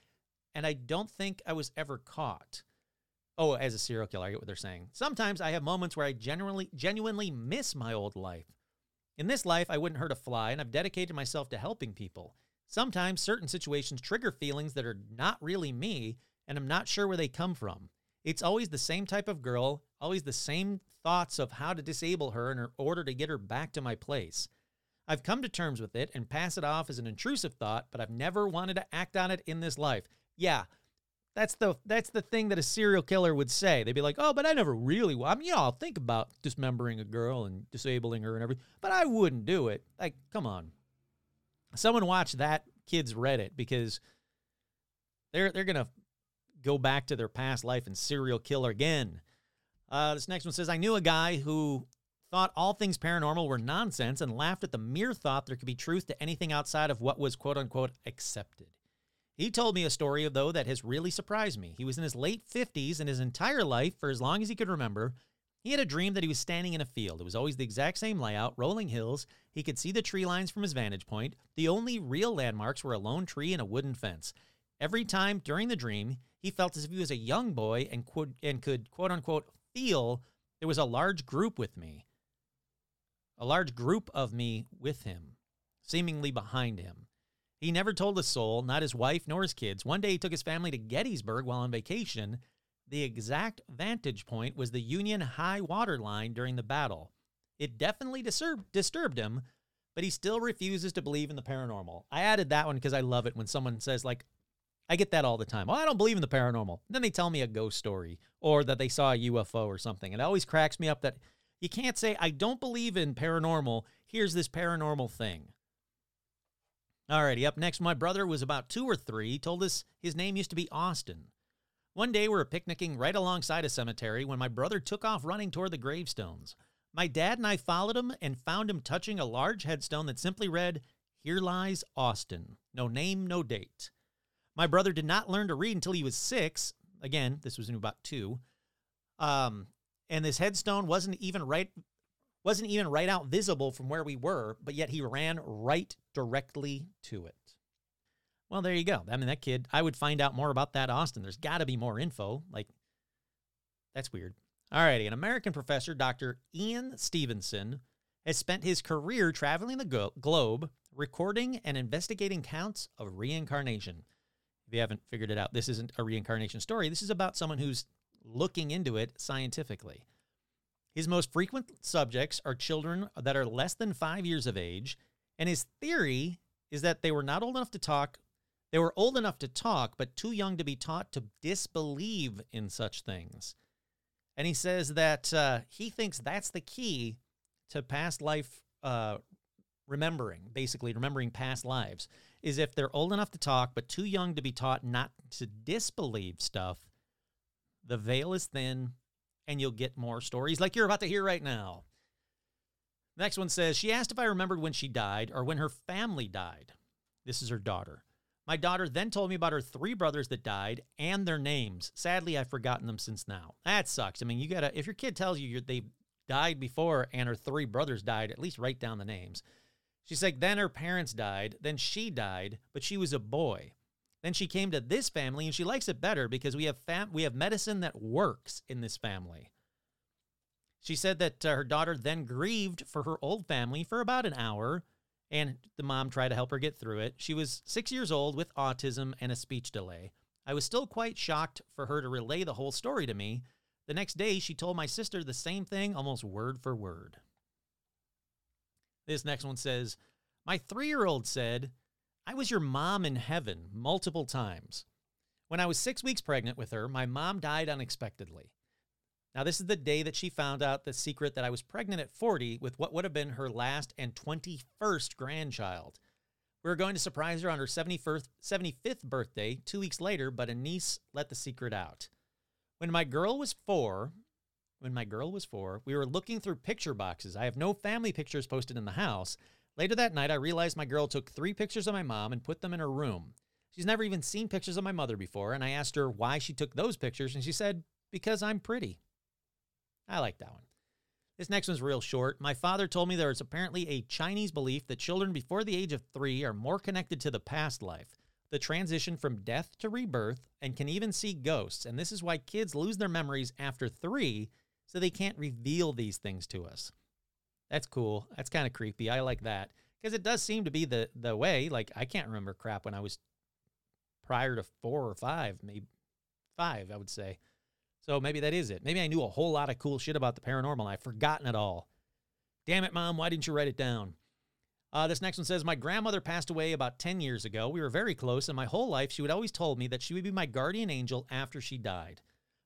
and I don't think I was ever caught. Oh, as a serial killer, I get what they're saying. Sometimes I have moments where I genuinely genuinely miss my old life. In this life, I wouldn't hurt a fly, and I've dedicated myself to helping people. Sometimes certain situations trigger feelings that are not really me, and I'm not sure where they come from. It's always the same type of girl, always the same thoughts of how to disable her in order to get her back to my place. I've come to terms with it and pass it off as an intrusive thought, but I've never wanted to act on it in this life. Yeah, that's the that's the thing that a serial killer would say. They'd be like, "Oh, but I never really. I mean, you know, I'll think about dismembering a girl and disabling her and everything, but I wouldn't do it." Like, come on. Someone watch that kid's Reddit because they're they're gonna go back to their past life and serial killer again. Uh, this next one says, "I knew a guy who thought all things paranormal were nonsense and laughed at the mere thought there could be truth to anything outside of what was quote unquote accepted." He told me a story, though, that has really surprised me. He was in his late 50s, and his entire life, for as long as he could remember, he had a dream that he was standing in a field. It was always the exact same layout, rolling hills. He could see the tree lines from his vantage point. The only real landmarks were a lone tree and a wooden fence. Every time during the dream, he felt as if he was a young boy and could, and could quote unquote feel there was a large group with me. A large group of me with him, seemingly behind him. He never told a soul, not his wife nor his kids. One day he took his family to Gettysburg while on vacation. The exact vantage point was the Union high water line during the battle. It definitely disturb- disturbed him, but he still refuses to believe in the paranormal. I added that one because I love it when someone says, like, I get that all the time. Oh, I don't believe in the paranormal. Then they tell me a ghost story or that they saw a UFO or something. and It always cracks me up that you can't say, I don't believe in paranormal. Here's this paranormal thing. Alrighty, up next, my brother was about two or three. He told us his name used to be Austin. One day we were picnicking right alongside a cemetery when my brother took off running toward the gravestones. My dad and I followed him and found him touching a large headstone that simply read, Here lies Austin. No name, no date. My brother did not learn to read until he was six. Again, this was in about two. Um, and this headstone wasn't even right wasn't even right out visible from where we were, but yet he ran right directly to it. Well, there you go. I mean, that kid, I would find out more about that, Austin. There's got to be more info. Like, that's weird. All righty. An American professor, Dr. Ian Stevenson, has spent his career traveling the globe, recording and investigating counts of reincarnation. If you haven't figured it out, this isn't a reincarnation story. This is about someone who's looking into it scientifically. His most frequent subjects are children that are less than five years of age, and his theory is that they were not old enough to talk. They were old enough to talk, but too young to be taught to disbelieve in such things. And he says that uh, he thinks that's the key to past life uh, remembering, basically remembering past lives, is if they're old enough to talk, but too young to be taught not to disbelieve stuff, the veil is thin and you'll get more stories like you're about to hear right now. Next one says, She asked if I remembered when she died or when her family died. This is her daughter. My daughter then told me about her three brothers that died and their names. Sadly, I've forgotten them since now. That sucks. I mean, you gotta, if your kid tells you they died before and her three brothers died, at least write down the names. She's like, then her parents died, then she died, but she was a boy. Then she came to this family and she likes it better because we have fam- we have medicine that works in this family. She said that uh, her daughter then grieved for her old family for about an hour and the mom tried to help her get through it. She was 6 years old with autism and a speech delay. I was still quite shocked for her to relay the whole story to me. The next day she told my sister the same thing almost word for word. This next one says, My three year old said, I was your mom in heaven multiple times. When I was six weeks pregnant with her, my mom died unexpectedly. Now, this is the day that she found out the secret that I was pregnant at 40 with what would have been her last and 21st grandchild. We were going to surprise her on her 71st, 75th birthday two weeks later, but a niece let the secret out. When my girl was four, when my girl was four, we were looking through picture boxes. I have no family pictures posted in the house. Later that night, I realized my girl took three pictures of my mom and put them in her room. She's never even seen pictures of my mother before, and I asked her why she took those pictures, and she said, Because I'm pretty. I like that one. This next one's real short. My father told me there is apparently a Chinese belief that children before the age of three are more connected to the past life, the transition from death to rebirth, and can even see ghosts. And this is why kids lose their memories after three, so they can't reveal these things to us. That's cool. That's kind of creepy. I like that because it does seem to be the the way. Like I can't remember crap when I was prior to four or five, maybe five, I would say. So maybe that is it. Maybe I knew a whole lot of cool shit about the paranormal. I've forgotten it all. Damn it, mom! Why didn't you write it down? Uh, this next one says My grandmother passed away about 10 years ago. We were very close, and my whole life she would always told me that she would be my guardian angel after she died.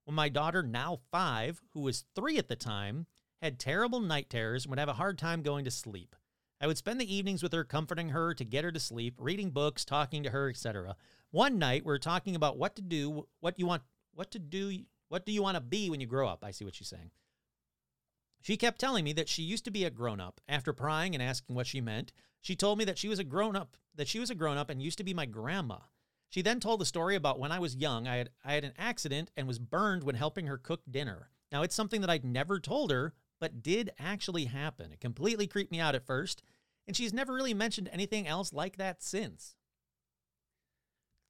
When my daughter, now five, who was three at the time, had terrible night terrors and would have a hard time going to sleep. I would spend the evenings with her, comforting her to get her to sleep, reading books, talking to her, etc. One night, we were talking about what to do, what you want, what to do, what do you want to be when you grow up? I see what she's saying. She kept telling me that she used to be a grown up. After prying and asking what she meant, she told me that she was a grown up, that she was a grown up and used to be my grandma. She then told the story about when I was young, I had I had an accident and was burned when helping her cook dinner. Now it's something that I'd never told her, but did actually happen. It completely creeped me out at first, and she's never really mentioned anything else like that since.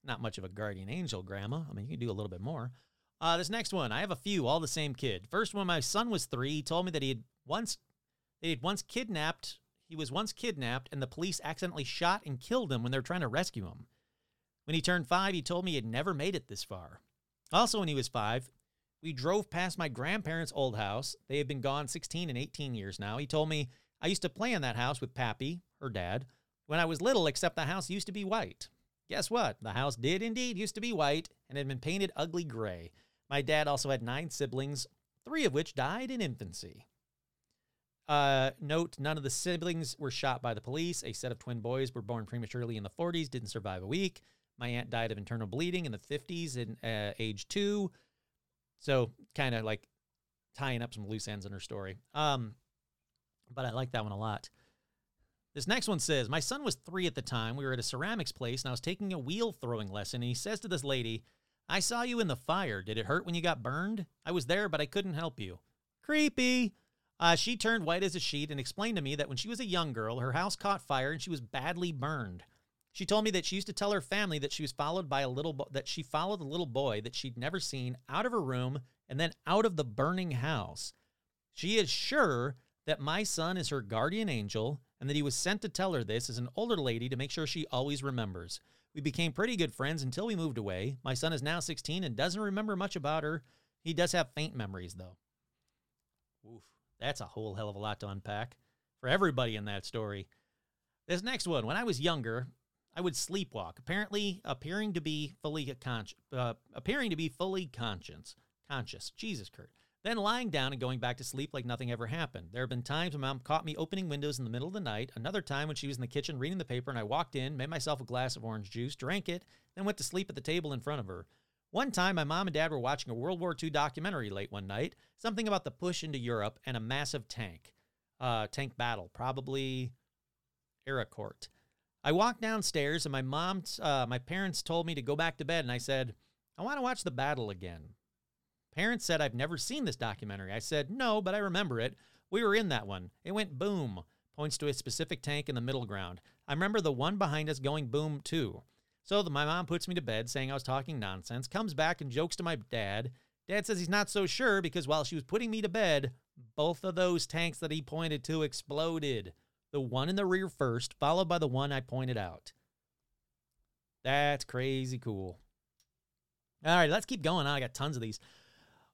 Not much of a guardian angel, Grandma. I mean, you can do a little bit more. Uh, this next one, I have a few, all the same kid. First, when my son was three, he told me that he had once, they had once kidnapped. He was once kidnapped, and the police accidentally shot and killed him when they were trying to rescue him. When he turned five, he told me he had never made it this far. Also, when he was five, we drove past my grandparents' old house. They have been gone 16 and 18 years now. He told me I used to play in that house with Pappy, her dad, when I was little, except the house used to be white. Guess what? The house did indeed used to be white and had been painted ugly gray. My dad also had nine siblings, three of which died in infancy. Uh, note none of the siblings were shot by the police. A set of twin boys were born prematurely in the 40s, didn't survive a week. My aunt died of internal bleeding in the 50s in uh, age two. So, kind of like tying up some loose ends in her story. Um, but I like that one a lot. This next one says My son was three at the time. We were at a ceramics place and I was taking a wheel throwing lesson. And he says to this lady, I saw you in the fire. Did it hurt when you got burned? I was there, but I couldn't help you. Creepy. Uh, she turned white as a sheet and explained to me that when she was a young girl, her house caught fire and she was badly burned. She told me that she used to tell her family that she was followed by a little bo- that she followed a little boy that she'd never seen out of her room and then out of the burning house. She is sure that my son is her guardian angel and that he was sent to tell her this as an older lady to make sure she always remembers. We became pretty good friends until we moved away. My son is now 16 and doesn't remember much about her. He does have faint memories though. Oof, that's a whole hell of a lot to unpack for everybody in that story. This next one, when I was younger, I would sleepwalk, apparently appearing to be fully conscious, uh, appearing to be fully conscious, conscious. Jesus, Kurt. Then lying down and going back to sleep like nothing ever happened. There have been times when mom caught me opening windows in the middle of the night. Another time when she was in the kitchen reading the paper and I walked in, made myself a glass of orange juice, drank it, then went to sleep at the table in front of her. One time, my mom and dad were watching a World War II documentary late one night, something about the push into Europe and a massive tank, uh, tank battle, probably Arracourt. I walked downstairs and my mom, uh, my parents told me to go back to bed, and I said, I want to watch the battle again. Parents said I've never seen this documentary. I said, no, but I remember it. We were in that one. It went boom, points to a specific tank in the middle ground. I remember the one behind us going boom too. So the, my mom puts me to bed saying I was talking nonsense, comes back and jokes to my dad. Dad says he's not so sure because while she was putting me to bed, both of those tanks that he pointed to exploded. The one in the rear first, followed by the one I pointed out. That's crazy cool. All right, let's keep going. I got tons of these.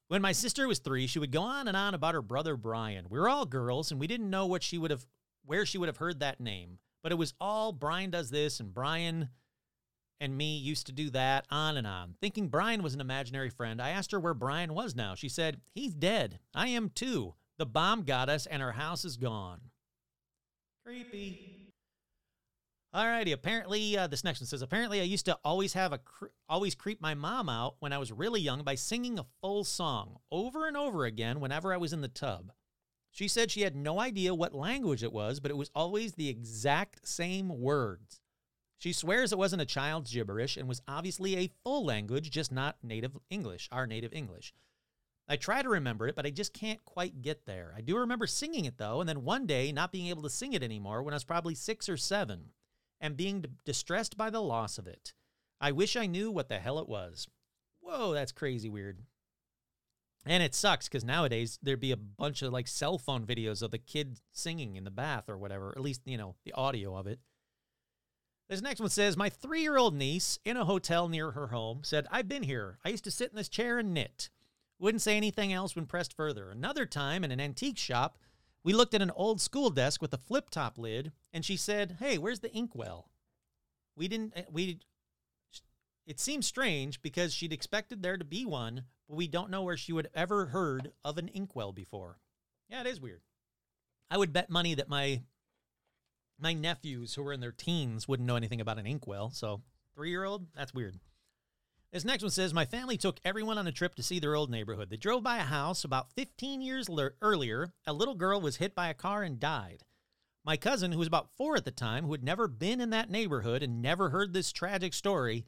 When my sister was three, she would go on and on about her brother Brian. We were all girls, and we didn't know what she would have, where she would have heard that name. But it was all Brian does this, and Brian and me used to do that, on and on. Thinking Brian was an imaginary friend, I asked her where Brian was now. She said, He's dead. I am too. The bomb got us, and our house is gone. Creepy. Alrighty. Apparently, uh, this next one says. Apparently, I used to always have a cre- always creep my mom out when I was really young by singing a full song over and over again whenever I was in the tub. She said she had no idea what language it was, but it was always the exact same words. She swears it wasn't a child's gibberish and was obviously a full language, just not native English, our native English. I try to remember it, but I just can't quite get there. I do remember singing it though, and then one day not being able to sing it anymore when I was probably six or seven and being d- distressed by the loss of it. I wish I knew what the hell it was. Whoa, that's crazy weird. And it sucks because nowadays there'd be a bunch of like cell phone videos of the kid singing in the bath or whatever, at least, you know, the audio of it. This next one says My three year old niece in a hotel near her home said, I've been here. I used to sit in this chair and knit. Wouldn't say anything else when pressed further. Another time in an antique shop, we looked at an old school desk with a flip top lid, and she said, Hey, where's the inkwell? We didn't, eh, we, it seems strange because she'd expected there to be one, but we don't know where she would ever heard of an inkwell before. Yeah, it is weird. I would bet money that my my nephews who were in their teens wouldn't know anything about an inkwell. So three year old, that's weird. This next one says My family took everyone on a trip to see their old neighborhood. They drove by a house about 15 years earlier. A little girl was hit by a car and died. My cousin, who was about four at the time, who had never been in that neighborhood and never heard this tragic story,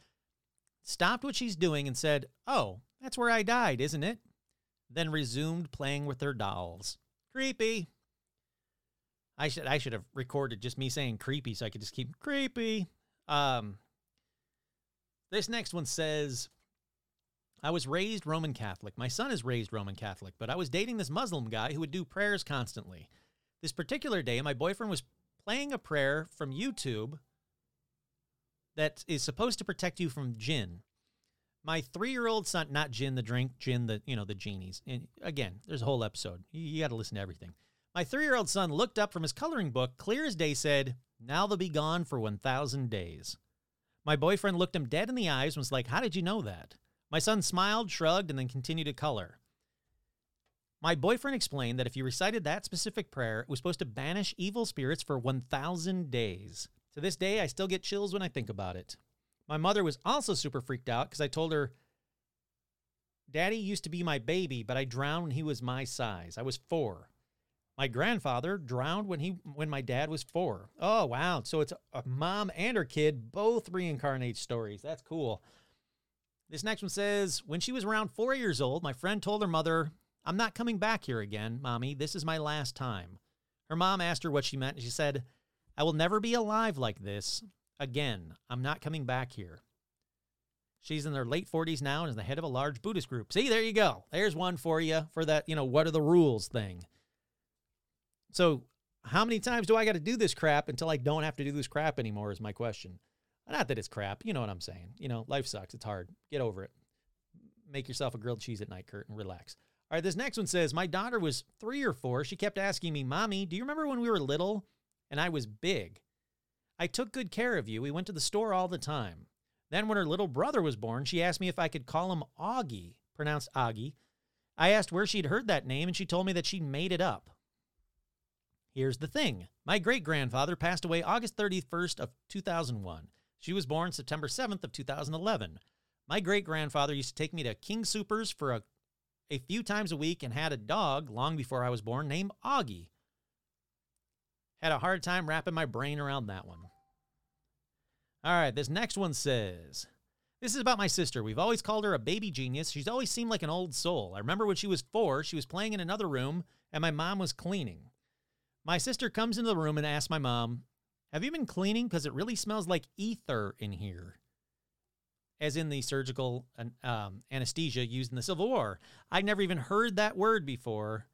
stopped what she's doing and said, Oh, that's where I died, isn't it? Then resumed playing with her dolls. Creepy. I should I should have recorded just me saying creepy so I could just keep creepy. Um this next one says I was raised Roman Catholic. My son is raised Roman Catholic, but I was dating this Muslim guy who would do prayers constantly. This particular day, my boyfriend was playing a prayer from YouTube that is supposed to protect you from jinn. My three-year-old son, not jinn the drink, jinn the you know the genies. And again, there's a whole episode. You, you got to listen to everything. My three-year-old son looked up from his coloring book, clear as day, said, "Now they'll be gone for one thousand days." My boyfriend looked him dead in the eyes and was like, How did you know that? My son smiled, shrugged, and then continued to color. My boyfriend explained that if you recited that specific prayer, it was supposed to banish evil spirits for 1,000 days. To this day, I still get chills when I think about it. My mother was also super freaked out because I told her, Daddy used to be my baby, but I drowned when he was my size. I was four. My grandfather drowned when he when my dad was four. Oh wow! So it's a mom and her kid both reincarnate stories. That's cool. This next one says when she was around four years old, my friend told her mother I'm not coming back here again, Mommy. This is my last time. Her mom asked her what she meant, and she said, I will never be alive like this again. I'm not coming back here. She's in her late 40s now and is the head of a large Buddhist group. See, there you go. There's one for you for that, you know, what are the rules thing. So, how many times do I got to do this crap until I don't have to do this crap anymore? Is my question. Not that it's crap. You know what I'm saying. You know, life sucks. It's hard. Get over it. Make yourself a grilled cheese at night, Kurt, and relax. All right, this next one says My daughter was three or four. She kept asking me, Mommy, do you remember when we were little and I was big? I took good care of you. We went to the store all the time. Then, when her little brother was born, she asked me if I could call him Augie, pronounced Augie. I asked where she'd heard that name, and she told me that she'd made it up. Here's the thing my great grandfather passed away August 31st of 2001. She was born September 7th of 2011. My great grandfather used to take me to King Soopers for a, a few times a week and had a dog long before I was born named Augie. Had a hard time wrapping my brain around that one. All right, this next one says This is about my sister. We've always called her a baby genius. She's always seemed like an old soul. I remember when she was four, she was playing in another room and my mom was cleaning. My sister comes into the room and asks my mom, Have you been cleaning? Because it really smells like ether in here. As in the surgical um, anesthesia used in the Civil War. I'd never even heard that word before.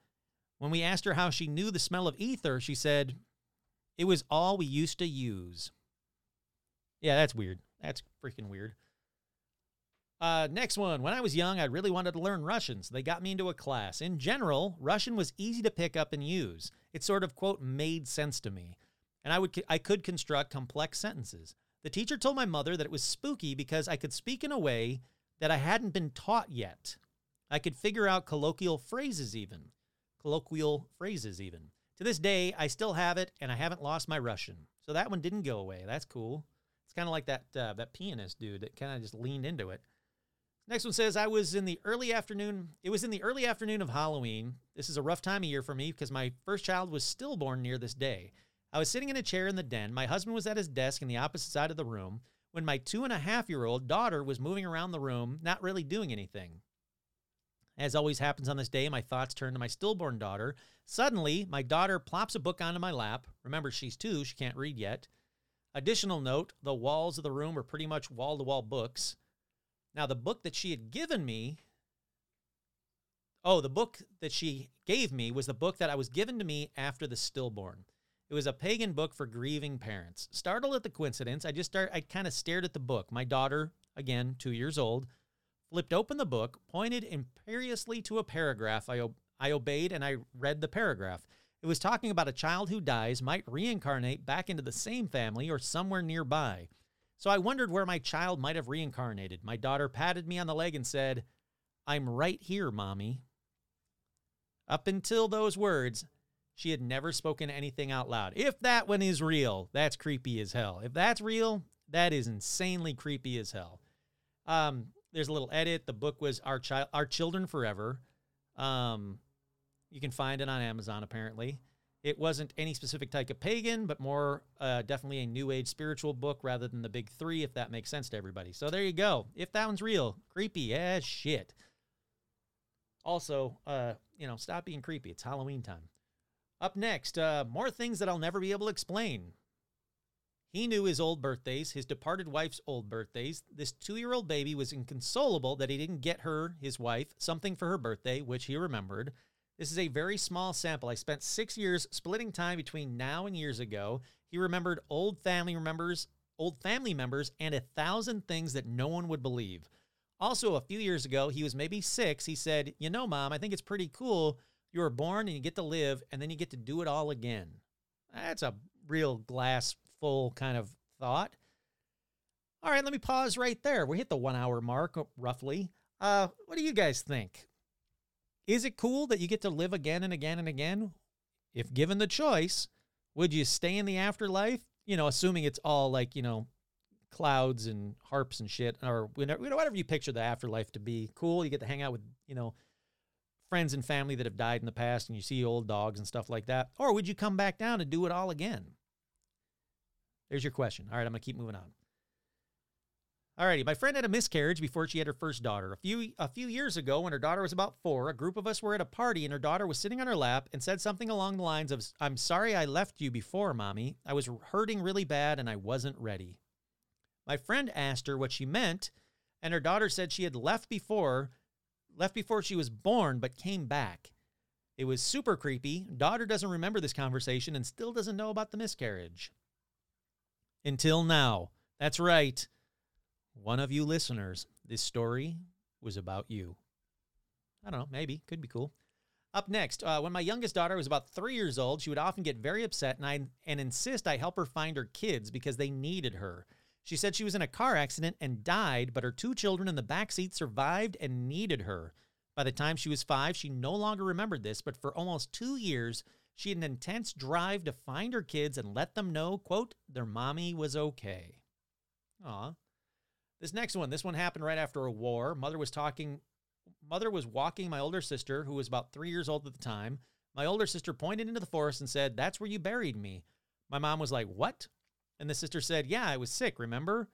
When we asked her how she knew the smell of ether, she said, It was all we used to use. Yeah, that's weird. That's freaking weird. Uh, next one. When I was young, I really wanted to learn Russian, so they got me into a class. In general, Russian was easy to pick up and use. It sort of, quote, made sense to me. And I, would, I could construct complex sentences. The teacher told my mother that it was spooky because I could speak in a way that I hadn't been taught yet. I could figure out colloquial phrases, even. Colloquial phrases, even. To this day, I still have it, and I haven't lost my Russian. So that one didn't go away. That's cool. It's kind of like that uh, that pianist dude that kind of just leaned into it. Next one says I was in the early afternoon. It was in the early afternoon of Halloween. This is a rough time of year for me because my first child was stillborn near this day. I was sitting in a chair in the den. My husband was at his desk in the opposite side of the room when my two and a half year old daughter was moving around the room, not really doing anything. As always happens on this day, my thoughts turn to my stillborn daughter. Suddenly, my daughter plops a book onto my lap. Remember, she's two, she can't read yet. Additional note the walls of the room are pretty much wall to wall books. Now, the book that she had given me, oh, the book that she gave me was the book that I was given to me after the stillborn. It was a pagan book for grieving parents. Startled at the coincidence, I just start I kind of stared at the book. My daughter, again, 2 years old, flipped open the book, pointed imperiously to a paragraph. I, I obeyed and I read the paragraph. It was talking about a child who dies might reincarnate back into the same family or somewhere nearby. So I wondered where my child might have reincarnated. My daughter patted me on the leg and said, I'm right here, Mommy. Up until those words, she had never spoken anything out loud. If that one is real, that's creepy as hell. If that's real, that is insanely creepy as hell. Um, there's a little edit. The book was Our Child, Our Children Forever. Um, you can find it on Amazon, apparently. It wasn't any specific type of pagan, but more uh, definitely a new age spiritual book rather than the big three, if that makes sense to everybody. So there you go. If that one's real, creepy as shit. Also, uh, you know, stop being creepy. It's Halloween time. Up next, uh, more things that I'll never be able to explain. He knew his old birthdays, his departed wife's old birthdays. This two year old baby was inconsolable that he didn't get her, his wife, something for her birthday, which he remembered. This is a very small sample. I spent six years splitting time between now and years ago. He remembered old family members, old family members, and a thousand things that no one would believe. Also, a few years ago, he was maybe six. He said, You know, mom, I think it's pretty cool. You were born and you get to live, and then you get to do it all again. That's a real glass full kind of thought. All right, let me pause right there. We hit the one hour mark roughly. Uh, what do you guys think? Is it cool that you get to live again and again and again? If given the choice, would you stay in the afterlife? You know, assuming it's all like, you know, clouds and harps and shit, or whatever you picture the afterlife to be. Cool. You get to hang out with, you know, friends and family that have died in the past and you see old dogs and stuff like that. Or would you come back down and do it all again? There's your question. All right, I'm going to keep moving on. Alrighty, my friend had a miscarriage before she had her first daughter. A few a few years ago, when her daughter was about four, a group of us were at a party and her daughter was sitting on her lap and said something along the lines of, "I'm sorry I left you before, mommy. I was hurting really bad and I wasn't ready." My friend asked her what she meant, and her daughter said she had left before, left before she was born, but came back. It was super creepy. Daughter doesn't remember this conversation and still doesn't know about the miscarriage. Until now. That's right. One of you listeners, this story was about you. I don't know, maybe. Could be cool. Up next, uh, when my youngest daughter was about three years old, she would often get very upset and, I, and insist I help her find her kids because they needed her. She said she was in a car accident and died, but her two children in the back seat survived and needed her. By the time she was five, she no longer remembered this, but for almost two years, she had an intense drive to find her kids and let them know, quote, their mommy was okay. Aw. This next one, this one happened right after a war. Mother was talking, mother was walking my older sister, who was about three years old at the time. My older sister pointed into the forest and said, That's where you buried me. My mom was like, What? And the sister said, Yeah, I was sick, remember?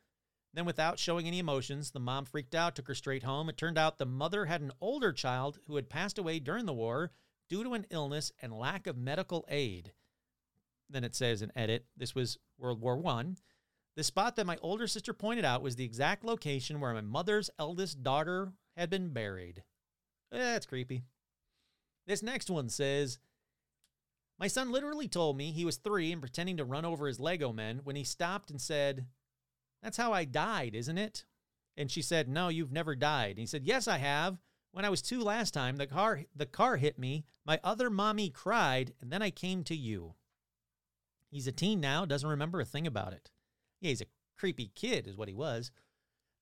Then, without showing any emotions, the mom freaked out, took her straight home. It turned out the mother had an older child who had passed away during the war due to an illness and lack of medical aid. Then it says in edit, this was World War One. The spot that my older sister pointed out was the exact location where my mother's eldest daughter had been buried. Eh, that's creepy. This next one says, My son literally told me he was three and pretending to run over his Lego men when he stopped and said, That's how I died, isn't it? And she said, No, you've never died. And he said, Yes, I have. When I was two last time, the car the car hit me. My other mommy cried, and then I came to you. He's a teen now, doesn't remember a thing about it. Yeah, he's a creepy kid, is what he was.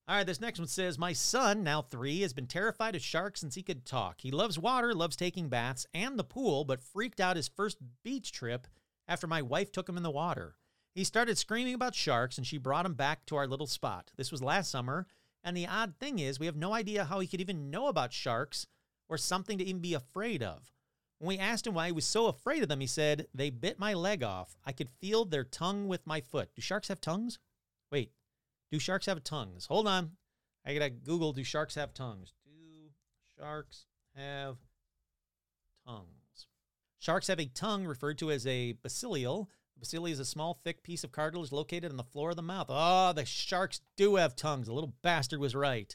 All right, this next one says My son, now three, has been terrified of sharks since he could talk. He loves water, loves taking baths and the pool, but freaked out his first beach trip after my wife took him in the water. He started screaming about sharks and she brought him back to our little spot. This was last summer, and the odd thing is, we have no idea how he could even know about sharks or something to even be afraid of. When we asked him why he was so afraid of them, he said, They bit my leg off. I could feel their tongue with my foot. Do sharks have tongues? Wait, do sharks have tongues? Hold on. I gotta Google, do sharks have tongues? Do sharks have tongues? Sharks have a tongue referred to as a basihyal. The basihyal is a small, thick piece of cartilage located on the floor of the mouth. Oh, the sharks do have tongues. The little bastard was right.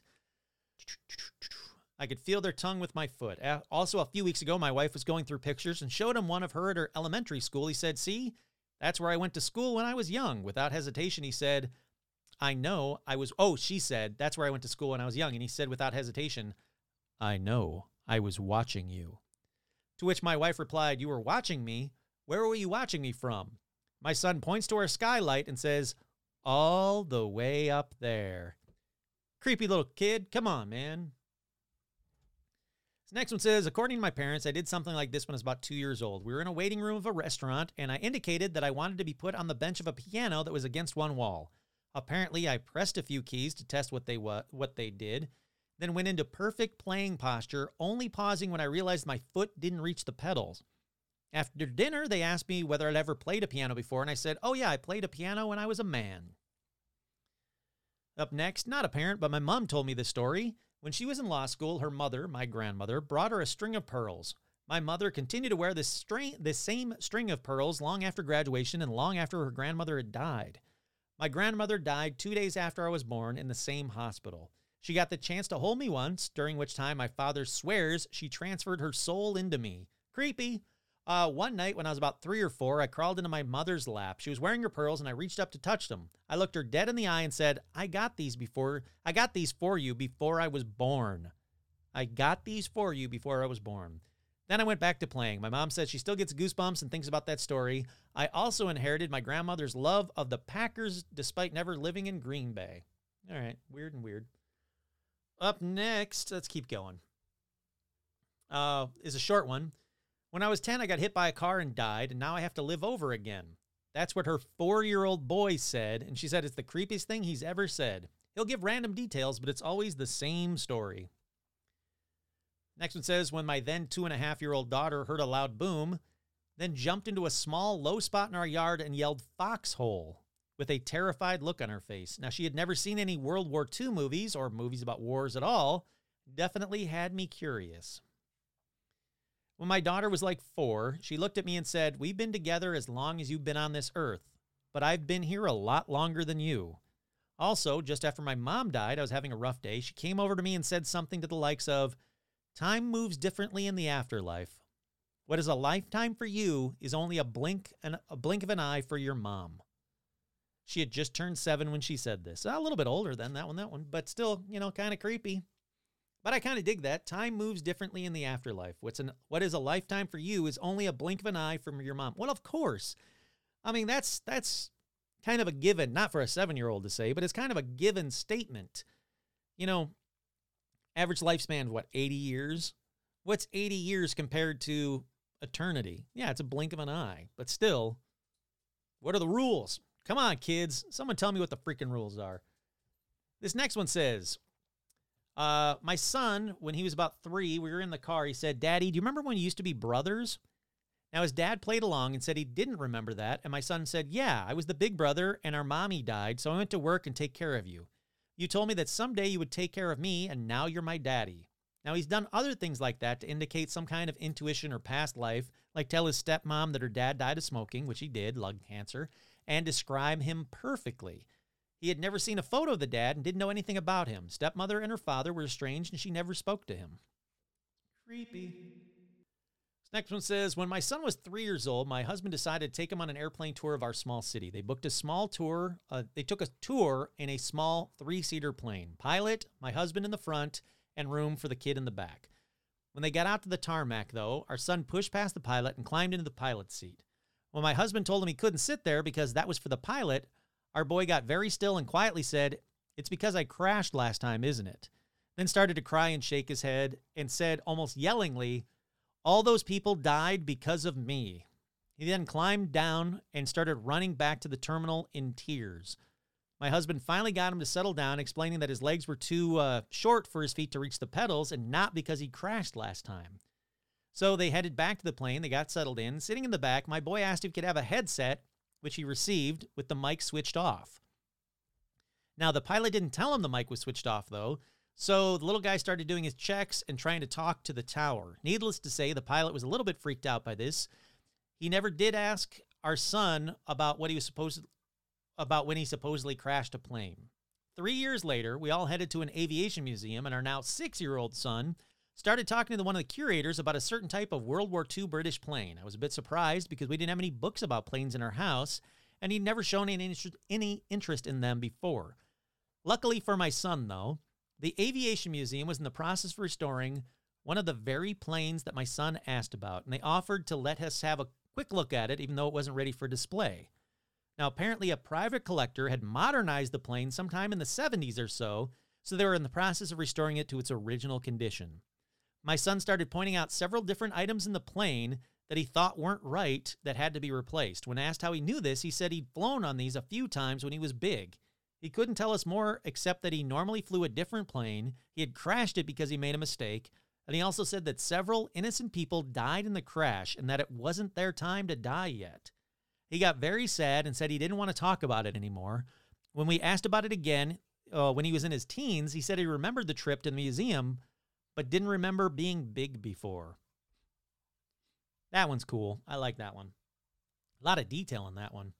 I could feel their tongue with my foot. Also, a few weeks ago, my wife was going through pictures and showed him one of her at her elementary school. He said, See, that's where I went to school when I was young. Without hesitation, he said, I know I was. Oh, she said, That's where I went to school when I was young. And he said, without hesitation, I know I was watching you. To which my wife replied, You were watching me? Where were you watching me from? My son points to our skylight and says, All the way up there. Creepy little kid. Come on, man. This next one says, according to my parents, I did something like this when I was about two years old. We were in a waiting room of a restaurant, and I indicated that I wanted to be put on the bench of a piano that was against one wall. Apparently, I pressed a few keys to test what they wa- what they did, then went into perfect playing posture, only pausing when I realized my foot didn't reach the pedals. After dinner, they asked me whether I'd ever played a piano before, and I said, "Oh yeah, I played a piano when I was a man." Up next, not a parent, but my mom told me this story. When she was in law school, her mother, my grandmother, brought her a string of pearls. My mother continued to wear this string, this same string of pearls long after graduation and long after her grandmother had died. My grandmother died two days after I was born in the same hospital. She got the chance to hold me once, during which time my father swears she transferred her soul into me. Creepy. Uh, one night when I was about three or four, I crawled into my mother's lap. She was wearing her pearls, and I reached up to touch them. I looked her dead in the eye and said, "I got these before. I got these for you before I was born. I got these for you before I was born." Then I went back to playing. My mom said she still gets goosebumps and thinks about that story. I also inherited my grandmother's love of the Packers despite never living in Green Bay. All right, weird and weird. Up next, let's keep going. Uh, is a short one. When I was 10, I got hit by a car and died, and now I have to live over again. That's what her four year old boy said, and she said it's the creepiest thing he's ever said. He'll give random details, but it's always the same story. Next one says When my then two and a half year old daughter heard a loud boom, then jumped into a small, low spot in our yard and yelled foxhole with a terrified look on her face. Now, she had never seen any World War II movies or movies about wars at all. Definitely had me curious. When my daughter was like four, she looked at me and said, We've been together as long as you've been on this earth, but I've been here a lot longer than you. Also, just after my mom died, I was having a rough day. She came over to me and said something to the likes of, Time moves differently in the afterlife. What is a lifetime for you is only a blink and a blink of an eye for your mom. She had just turned seven when she said this. A little bit older than that one, that one, but still, you know, kind of creepy. But I kind of dig that. Time moves differently in the afterlife. What's an what is a lifetime for you is only a blink of an eye from your mom. Well, of course. I mean, that's that's kind of a given, not for a seven year old to say, but it's kind of a given statement. You know, average lifespan, what, 80 years? What's 80 years compared to eternity? Yeah, it's a blink of an eye, but still, what are the rules? Come on, kids. Someone tell me what the freaking rules are. This next one says, uh, my son, when he was about three, we were in the car. He said, Daddy, do you remember when you used to be brothers? Now, his dad played along and said he didn't remember that. And my son said, Yeah, I was the big brother and our mommy died, so I went to work and take care of you. You told me that someday you would take care of me, and now you're my daddy. Now, he's done other things like that to indicate some kind of intuition or past life, like tell his stepmom that her dad died of smoking, which he did, lung cancer, and describe him perfectly. He had never seen a photo of the dad and didn't know anything about him. Stepmother and her father were estranged, and she never spoke to him. Creepy. This next one says When my son was three years old, my husband decided to take him on an airplane tour of our small city. They booked a small tour. Uh, they took a tour in a small three seater plane. Pilot, my husband in the front, and room for the kid in the back. When they got out to the tarmac, though, our son pushed past the pilot and climbed into the pilot's seat. When my husband told him he couldn't sit there because that was for the pilot, our boy got very still and quietly said, It's because I crashed last time, isn't it? Then started to cry and shake his head and said, almost yellingly, All those people died because of me. He then climbed down and started running back to the terminal in tears. My husband finally got him to settle down, explaining that his legs were too uh, short for his feet to reach the pedals and not because he crashed last time. So they headed back to the plane. They got settled in. Sitting in the back, my boy asked if he could have a headset, which he received with the mic switched off. Now, the pilot didn't tell him the mic was switched off, though. So the little guy started doing his checks and trying to talk to the tower. Needless to say, the pilot was a little bit freaked out by this. He never did ask our son about what he was supposed about when he supposedly crashed a plane. Three years later, we all headed to an aviation museum, and our now six year old son started talking to one of the curators about a certain type of World War II British plane. I was a bit surprised because we didn't have any books about planes in our house, and he'd never shown any interest, any interest in them before. Luckily for my son, though, the Aviation Museum was in the process of restoring one of the very planes that my son asked about, and they offered to let us have a quick look at it, even though it wasn't ready for display. Now, apparently, a private collector had modernized the plane sometime in the 70s or so, so they were in the process of restoring it to its original condition. My son started pointing out several different items in the plane that he thought weren't right that had to be replaced. When asked how he knew this, he said he'd flown on these a few times when he was big. He couldn't tell us more except that he normally flew a different plane, he had crashed it because he made a mistake, and he also said that several innocent people died in the crash and that it wasn't their time to die yet. He got very sad and said he didn't want to talk about it anymore. When we asked about it again, uh, when he was in his teens, he said he remembered the trip to the museum, but didn't remember being big before. That one's cool. I like that one. A lot of detail in that one.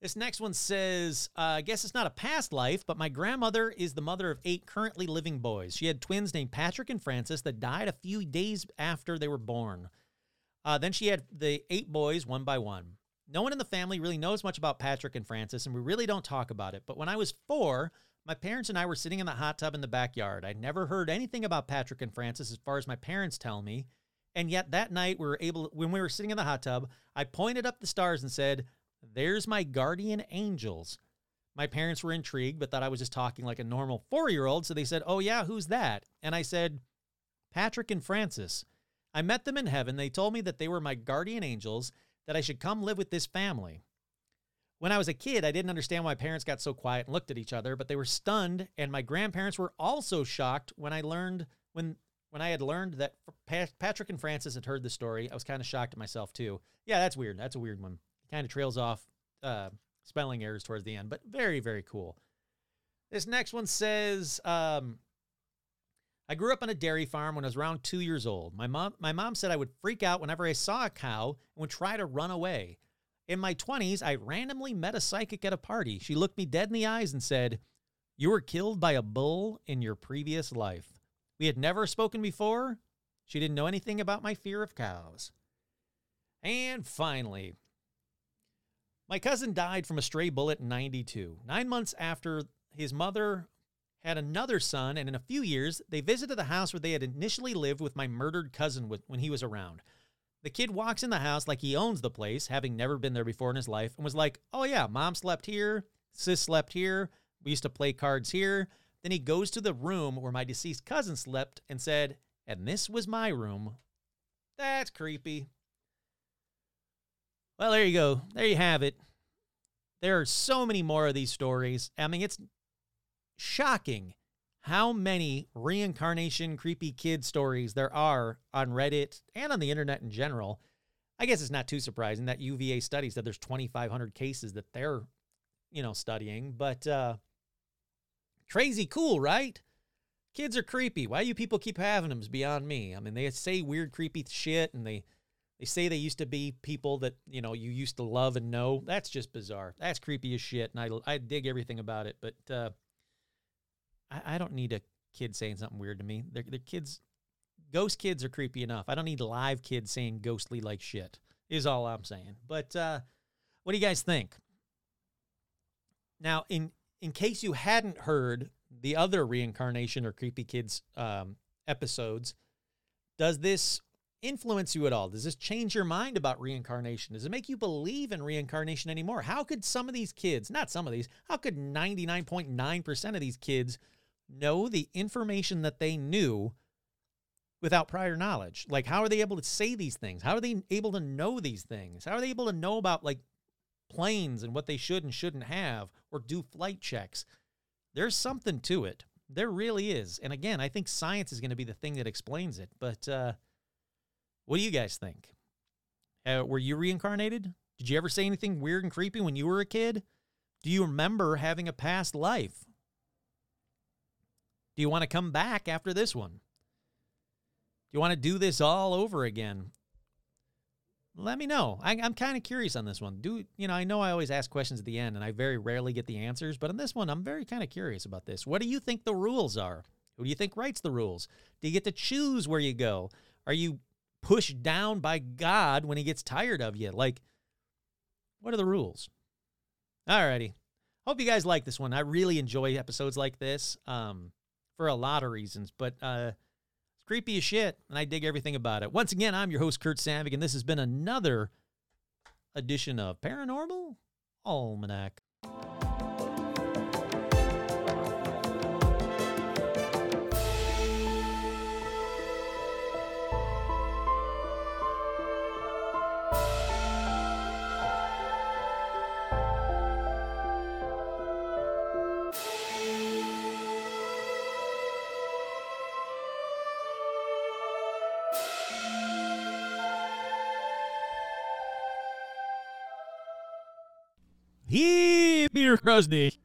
This next one says, uh, I guess it's not a past life, but my grandmother is the mother of eight currently living boys. She had twins named Patrick and Francis that died a few days after they were born. Uh, then she had the eight boys one by one. No one in the family really knows much about Patrick and Francis, and we really don't talk about it. But when I was four, my parents and I were sitting in the hot tub in the backyard. I'd never heard anything about Patrick and Francis as far as my parents tell me. And yet that night we were able when we were sitting in the hot tub, I pointed up the stars and said, "There's my guardian angels." My parents were intrigued but thought I was just talking like a normal 4-year-old, so they said, "Oh yeah, who's that?" And I said, "Patrick and Francis." I met them in heaven. They told me that they were my guardian angels that I should come live with this family. When I was a kid, I didn't understand why parents got so quiet and looked at each other, but they were stunned, and my grandparents were also shocked when I learned when when I had learned that Patrick and Francis had heard the story. I was kind of shocked at myself too. Yeah, that's weird. That's a weird one. Kind of trails off uh, spelling errors towards the end, but very, very cool. This next one says, um, I grew up on a dairy farm when I was around two years old. My mom, my mom said I would freak out whenever I saw a cow and would try to run away. In my 20s, I randomly met a psychic at a party. She looked me dead in the eyes and said, You were killed by a bull in your previous life. We had never spoken before. She didn't know anything about my fear of cows. And finally, my cousin died from a stray bullet in 92. Nine months after his mother had another son, and in a few years, they visited the house where they had initially lived with my murdered cousin when he was around. The kid walks in the house like he owns the place, having never been there before in his life, and was like, Oh, yeah, mom slept here, sis slept here, we used to play cards here. Then he goes to the room where my deceased cousin slept and said, And this was my room. That's creepy. Well, there you go. There you have it. There are so many more of these stories. I mean, it's shocking how many reincarnation creepy kid stories there are on Reddit and on the internet in general. I guess it's not too surprising that UVA studies that there's 2,500 cases that they're, you know, studying. But uh, crazy cool, right? Kids are creepy. Why you people keep having them is beyond me. I mean, they say weird, creepy shit, and they they say they used to be people that you know you used to love and know. That's just bizarre. That's creepy as shit, and I I dig everything about it. But uh, I, I don't need a kid saying something weird to me. They're, they're kids. Ghost kids are creepy enough. I don't need live kids saying ghostly like shit. Is all I'm saying. But uh, what do you guys think? Now, in in case you hadn't heard the other reincarnation or creepy kids um, episodes, does this influence you at all? Does this change your mind about reincarnation? Does it make you believe in reincarnation anymore? How could some of these kids, not some of these, how could 99.9% of these kids know the information that they knew without prior knowledge? Like, how are they able to say these things? How are they able to know these things? How are they able to know about like planes and what they should and shouldn't have or do flight checks? There's something to it. There really is. And again, I think science is going to be the thing that explains it. But uh, what do you guys think? Uh, were you reincarnated? Did you ever say anything weird and creepy when you were a kid? Do you remember having a past life? Do you want to come back after this one? Do you want to do this all over again? Let me know. I, am kind of curious on this one. Do you know? I know I always ask questions at the end, and I very rarely get the answers. But on this one, I'm very kind of curious about this. What do you think the rules are? Who do you think writes the rules? Do you get to choose where you go? Are you pushed down by God when He gets tired of you? Like, what are the rules? Alrighty. Hope you guys like this one. I really enjoy episodes like this. Um, for a lot of reasons, but uh, it's creepy as shit, and I dig everything about it. Once again, I'm your host, Kurt Savig, and this has been another edition of Paranormal Almanac. Peter Krusty.